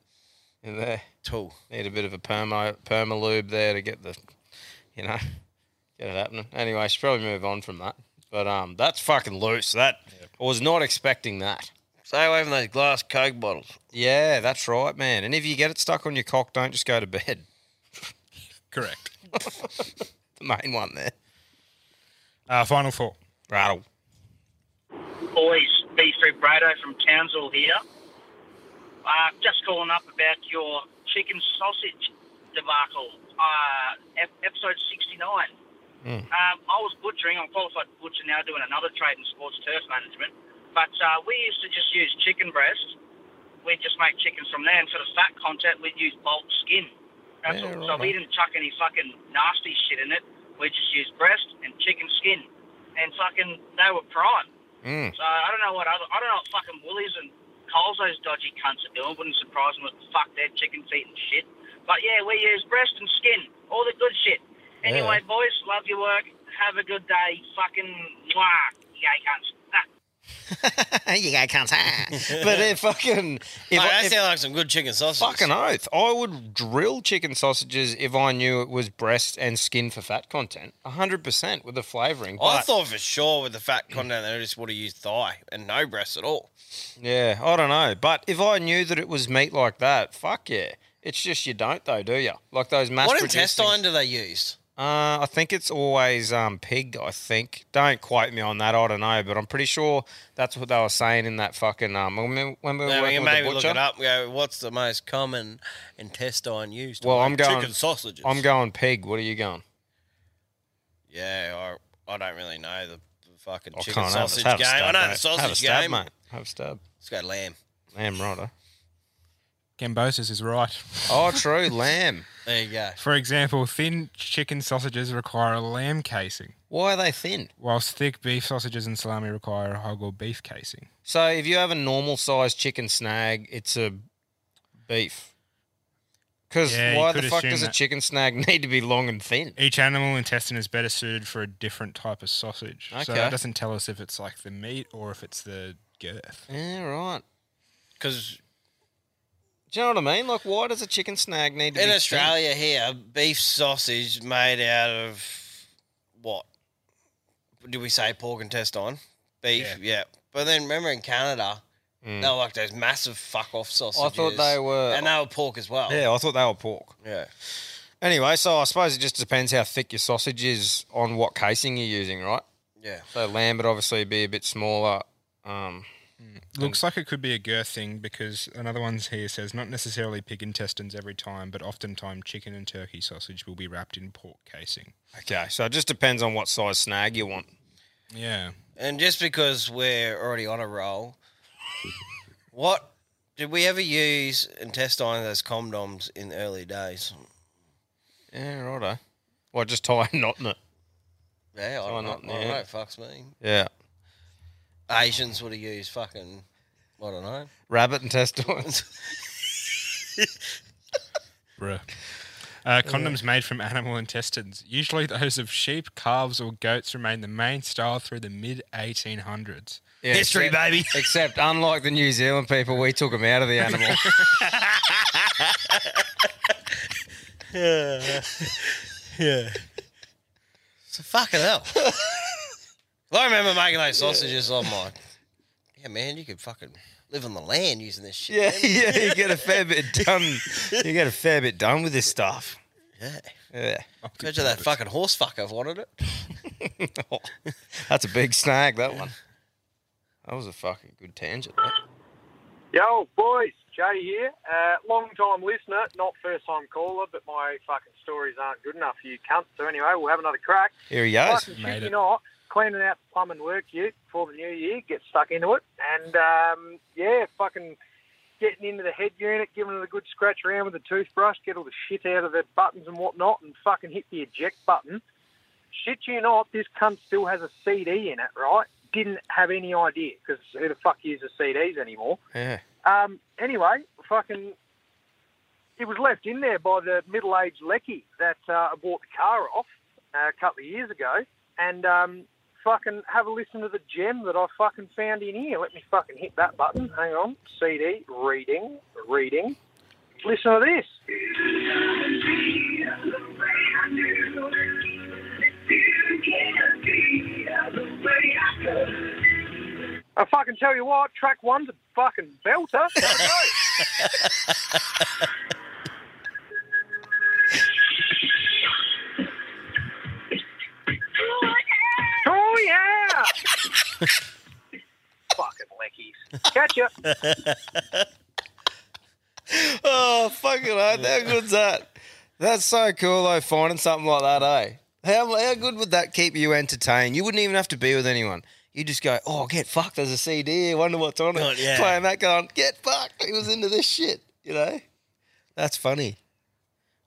in there. Tool. Need a bit of a perma perma lube there to get the, you know, get it happening. Anyway, should probably move on from that. But um, that's fucking loose. That I was not expecting that. Stay away from those glass Coke bottles. Yeah, that's right, man. And if you get it stuck on your cock, don't just go to bed. Correct. <laughs> the main one there. Uh, final four. Rattle. Boys, B3 Brado from Townsville here. Uh, just calling up about your chicken sausage debacle, uh, episode 69. Um, I was butchering, I'm qualified butcher now doing another trade in sports turf management, but uh, we used to just use chicken breast. We'd just make chickens from there, and for the fat content, we'd use bulk skin. That's Yeah, all. So right. we didn't chuck any fucking nasty shit in it. We just used breast and chicken skin, and fucking they were prime. Mm. So I don't know what other I don't know what fucking Woolies and Coles those dodgy cunts are doing. Wouldn't surprise me with fuck their chicken feet and shit. But yeah, we use breast and skin, all the good shit. Anyway, boys, love your work. Have a good day. Fucking mwah, yay cunts. <laughs> You go, cunts. but if fucking if, I- that if- sound like some good chicken sausage. Fucking oath. I would drill chicken sausages if I knew it was breast and skin for fat content. 100% with the flavouring. I but- thought for sure with the fat content they just would have used thigh and no breast at all. Yeah, I don't know. But if I knew that it was meat like that, fuck yeah. It's just you don't, though, do you? Like those mass what produced intestine things. do they use? Uh, I think it's always um, pig, I think. Don't quote me on that, I don't know. But I'm pretty sure that's what they were saying in that fucking. Um, when we, when we were Yeah, we working can maybe the look it up. Go, what's the most common intestine used? Well, I'm going. chicken sausages. I'm going pig. What are you going? Yeah, I, I don't really know the fucking I chicken have sausage have game. stab, I know mate. the Have a sausage stab, game. mate. Have a stab. Let's go lamb. Lamb righto. Gambosis is right. Oh, true. <laughs> Lamb. There you go. For example, thin chicken sausages require a lamb casing, Why are they thin? whilst thick beef sausages and salami require a hog or beef casing. So if you have a normal sized chicken snag, it's a beef. Because Yeah, you why the could fuck assume does a that. chicken snag <laughs> need to be long and thin? Each animal intestine is better suited for a different type of sausage. So Okay. that doesn't tell us if it's like the meat or if it's the girth. Yeah, right. Because Do you know what I mean? Like, why does a chicken snag need to be? in be Australia here, beef sausage made out of what? Did we say pork intestine? Beef, yeah. But then remember in Canada, Mm. they were like those massive fuck off sausages. I thought they were- and they were pork as well. Yeah, I thought they were pork. Yeah. Anyway, so I suppose it just depends how thick your sausage is on what casing you're using, right? Yeah. So lamb would obviously be a bit smaller. Um, Mm. Looks like it could be a girth thing because another one here says not necessarily pig intestines every time, but oftentimes chicken and turkey sausage will be wrapped in pork casing. Okay, so it just depends on what size snag you want. Yeah. And just because we're already on a roll, what did we ever use intestines as condoms in the early days? Yeah, righto. Well, just tie a knot in it. Yeah, I Tie a don't, know, knot in I don't there. know. Fucks me. Yeah. Asians would have used fucking, I don't know. Rabbit intestines. <laughs> Bruh. Uh, condoms made from animal intestines, usually those of sheep, calves, or goats, remain the main style through the mid 1800s. Yeah, except- Except, unlike the New Zealand people, we took them out of the animal. <laughs> <laughs> yeah. yeah. So fucking hell. I remember making those sausages. I'm like, yeah, man, you could fucking live on the land using this shit. yeah, man." <laughs> yeah, you get a fair bit <laughs> done. You get a fair bit done with this stuff. Yeah. Yeah. Imagine that fucking horse fucker wanted it. <laughs> That's a big snag, that one. That was a fucking good tangent. that. Yo, boys, Jay here. Uh, long time listener, not first time caller, but my fucking stories aren't good enough for you cunts. So anyway, we'll have another crack. Here he goes. Fucking Made shit you it. not, cleaning out the plumbing work you before the new year, get stuck into it. And um, yeah, fucking getting into the head unit, giving it a good scratch around with a toothbrush, get all the shit out of the buttons and whatnot, and fucking hit the eject button. Shit you not, this cunt still has a CD in it, right? Didn't have any idea because who the fuck uses CDs anymore? Yeah. Um, anyway, fucking, it was left in there by the middle-aged lecky that uh, bought the car off uh, a couple of years ago, and um, fucking have a listen to the gem that I fucking found in here. Let me fucking hit that button. Hang on, CD, reading, reading. Listen to this. I fucking tell you what, track one's a fucking belter. <laughs> Oh yeah! <laughs> fucking leckies. Catch ya. <laughs> oh, fucking hell. How good's that? That's so cool, though, finding something like that, eh? How, how good would that keep you entertained? You wouldn't even have to be with anyone. You just go, oh, get fucked. There's a CD. I wonder what's on it. God, yeah. Playing that, going, get fucked. He was into this shit, you know? That's funny.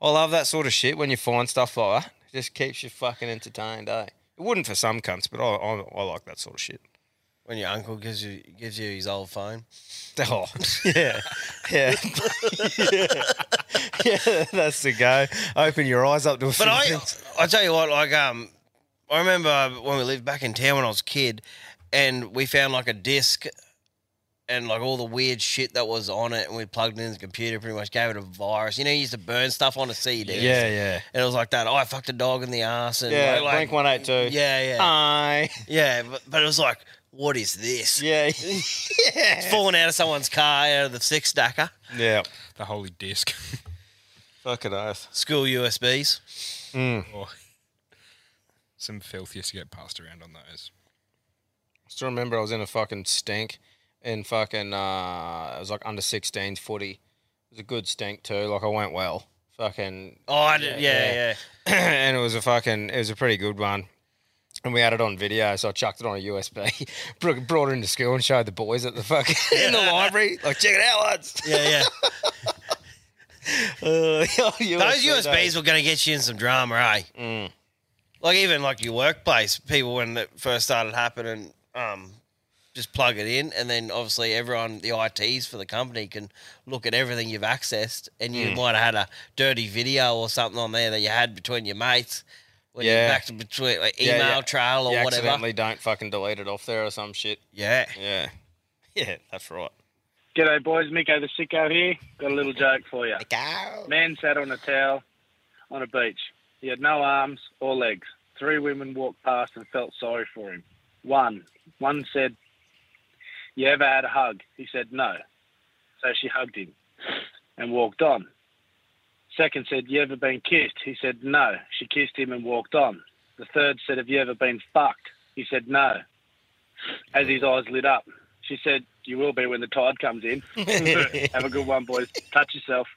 I love that sort of shit when you find stuff like that. It just keeps you fucking entertained, eh? It wouldn't for some cunts, but I, I, I like that sort of shit. When your uncle gives you gives you his old phone. <laughs> Oh, <laughs> yeah. Yeah. yeah. <laughs> Yeah, that's the go. Open your eyes up to a few But I, things. I tell you what, like um, I remember when we lived back in town when I was a kid, and we found like a disc, and like all the weird shit that was on it, and we plugged it in the computer, pretty much gave it a virus. You know, you used to burn stuff on a CD. Yeah, yeah. And it was like that. Oh, I fucked a dog in the ass, and Yeah, like, Blink 182. Yeah, yeah. Aye. Yeah, but, but it was like, what is this? Yeah, yeah. <laughs> It's falling out of someone's car, out of the six stacker. Yeah. The holy disc. <laughs> Fucking oath. School USBs. Mm. Oh. Some filth used to get passed around on those. Still remember I was in a fucking stink in fucking uh it was like under 16s footy. It was a good stink too. Like I went well. Fucking Oh, I did, yeah, yeah. <clears throat> and it was a fucking it was a pretty good one. And we had it on video, so I chucked it on a USB, <laughs> brought brought it into school and showed the boys at the fucking <laughs> in the library. Like, check it out, lads. Yeah, yeah. <laughs> Uh, Those USBs were going to get you in some drama, eh? Mm. Like even like your workplace, people when it first started happening, um, just plug it in, and then obviously everyone, the ITs for the company, can look at everything you've accessed, and you Mm. might have had a dirty video or something on there that you had between your mates. When you Yeah. back to between like email yeah. trail or You whatever. accidentally don't fucking delete it off there or some shit. Yeah. Yeah. <laughs> Yeah, that's right. G'day, boys. Miko the Sicko here. Got a little joke for you. Man sat on a towel on a beach. He had no arms or legs. Three women walked past and felt sorry for him. One. One said, You ever had a hug? He said, No. So she hugged him and walked on. Second said, You ever been kissed? He said, No. She kissed him and walked on. The third said, Have you ever been fucked? He said, No. As his eyes lit up, she said, You will be when the tide comes in. <laughs> Have a good one, boys. Touch yourself.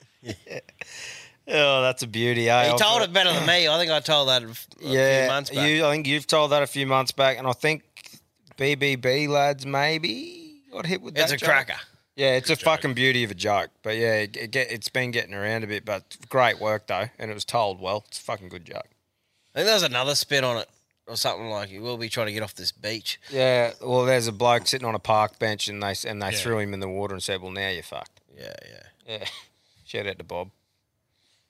Oh, that's a beauty. Eh? He told it better than me. I think I told that a f- a yeah, few months back. You, I think you've told that a few months back, and I think BBB lads maybe got hit with It's that a joke. cracker. Yeah, it's a fucking beauty of a joke. But yeah, it, it get, it's been getting around a bit, but great work though, and it was told well. It's a fucking good joke. I think there's another spin on it or something like you will be trying to get off this beach. Yeah, well, there's a bloke sitting on a park bench, and they and they Yeah. threw him in the water and said, "Well, now you're fucked." Yeah, yeah. Yeah. <laughs> Shout out to Bob.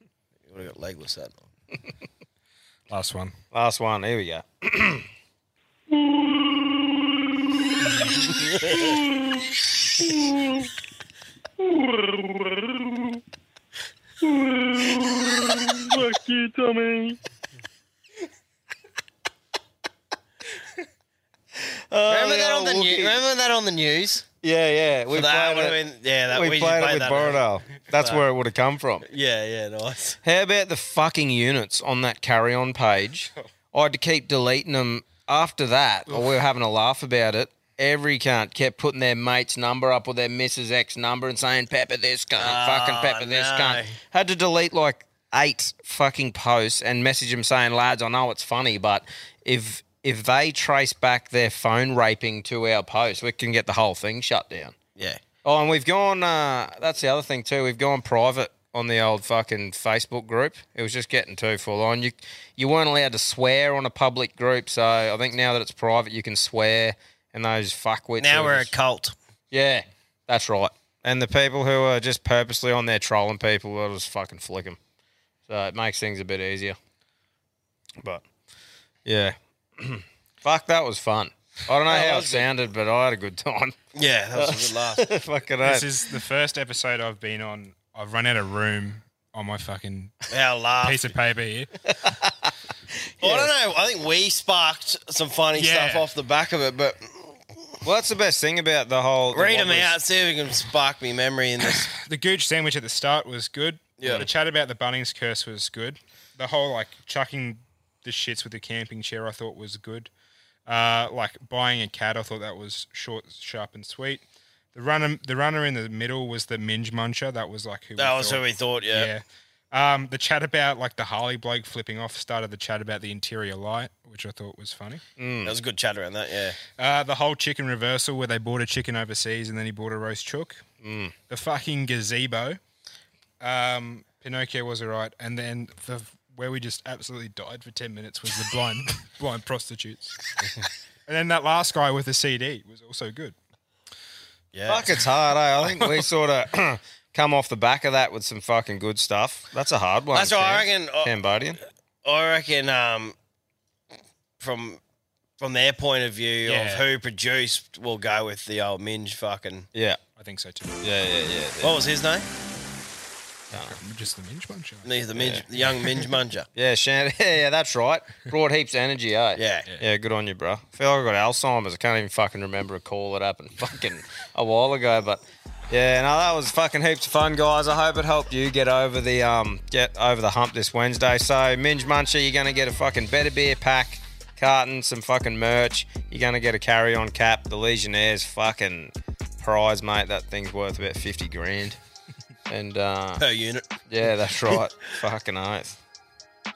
You would have got legless that night. <laughs> Last one. Last one. Here we go. <clears throat> Fuck you, Tommy. remember that oh, on the news? Remember that on the news? Yeah, yeah. So that would have been yeah. That we, we, played it with that Borodale. That's where it would have come from. Yeah, yeah, nice. How about the fucking units on that carry on page? <laughs> I had to keep deleting them after that, or we were having a laugh about it. Every cunt kept putting their mate's number up or their Mrs. X number and saying, Pepper this cunt, fucking Oh, Pepper this cunt. Had to delete like eight fucking posts and message them saying, lads, I know it's funny, but if if they trace back their phone raping to our post, we can get the whole thing shut down. Yeah. Oh, and we've gone. Uh, that's the other thing too. We've gone private on the old fucking Facebook group. It was just getting too full on. You you weren't allowed to swear on a public group, so I think now that it's private, you can swear. And those fuckwits. Now we're a cult. Yeah, that's right. And the people who are just purposely on there trolling people, will just fucking flick them. So it makes things a bit easier. But yeah, <clears throat> fuck, that was fun. I don't know how it sounded, but I had a good time. Yeah, that was a good laugh. <laughs> fucking This oath. is the first episode I've been on. I've run out of room on my fucking Our laugh. piece of paper here. <laughs> Well, I don't know. I think we sparked some funny Yeah. stuff off the back of it, but Well, that's the best thing about the whole. the read them Wobblers. out. See if we can spark me memory in this. <coughs> The gooch sandwich at the start was good. Yeah. The chat about the Bunnings curse was good. The whole like chucking the shits with the camping chair I thought was good. Uh, like buying a cat, I thought that was short, sharp, and sweet. The runner, the runner in the middle was the Minge Muncher. That was like who. That was who we thought, yeah. Yeah. Um, the chat about like the Harley bloke flipping off started the chat about the interior light, which I thought was funny. That was a good chat around that. Yeah. Uh, the whole chicken reversal where they bought a chicken overseas and then he bought a roast chook. Mm. The fucking gazebo. Um, Pinocchio was alright, and then the where we just absolutely died for ten minutes was the <laughs> blind blind prostitutes. <laughs> and then that last guy with the CD was also good. Yeah. Fuck, it's hard, eh? I think we <laughs> sort of come off the back of that with some fucking good stuff. That's a hard one. That's what I Cam. reckon. uh, Cambodian. I reckon um, from from their point of view Yeah. of who produced, we'll go with the old Minge fucking. Yeah. I think so too. Yeah, yeah, yeah. What was his name? Just the Minge Muncher. He's the, Minge, the young Minge Muncher. <laughs> Yeah, Shan- <laughs> yeah, yeah, that's right. Brought heaps of energy, eh? Yeah. Yeah, good on you, bro. I feel like I got Alzheimer's. I can't even fucking remember a call that happened fucking <laughs> a while ago, but yeah, no, that was fucking heaps of fun, guys. I hope it helped you get over the um get over the hump this Wednesday. So, Minge Muncher, you're gonna get a fucking better beer pack, carton, some fucking merch. You're gonna get a carry-on cap. The Legionnaires fucking prize, mate. That thing's worth about fifty grand. <laughs> And uh, Per unit. Yeah, that's <laughs> right. fucking oath.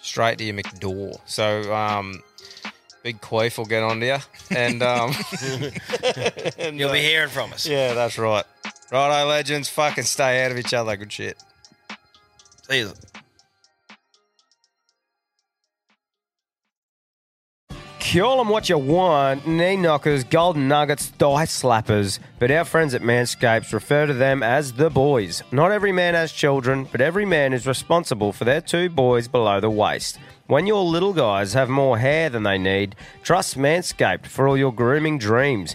Straight to your McDoor. So, um, Big Queef will get on to you. And, um, <laughs> and, You'll be uh, hearing from us. Yeah, that's right. Righto, legends. Fucking stay out of each other. Good shit. See you. Call them what you want, knee knockers, golden nuggets, thigh slappers. But our friends at Manscaped refer to them as the boys. Not every man has children, but every man is responsible for their two boys below the waist. When your little guys have more hair than they need, trust Manscaped for all your grooming dreams.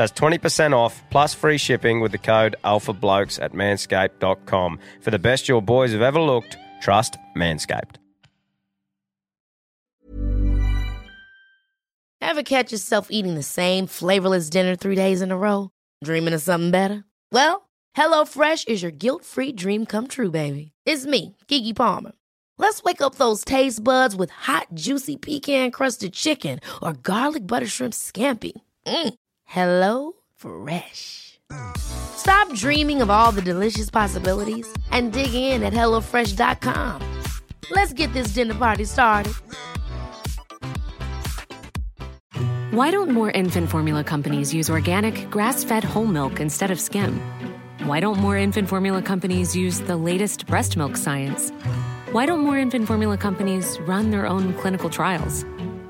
That's 20% off plus free shipping with the code alphablokes at manscaped.com. For the best your boys have ever looked, trust Manscaped. Ever catch yourself eating the same flavorless dinner three days in a row? Dreaming of something better? Well, HelloFresh is your guilt free dream come true, baby. It's me, Keke Palmer. Let's wake up those taste buds with hot, juicy pecan crusted chicken or garlic butter shrimp scampi. Mm. Hello Fresh. Stop dreaming of all the delicious possibilities and dig in at HelloFresh.com. Let's get this dinner party started. Why don't more infant formula companies use organic, grass fed whole milk instead of skim? Why don't more infant formula companies use the latest breast milk science? Why don't more infant formula companies run their own clinical trials?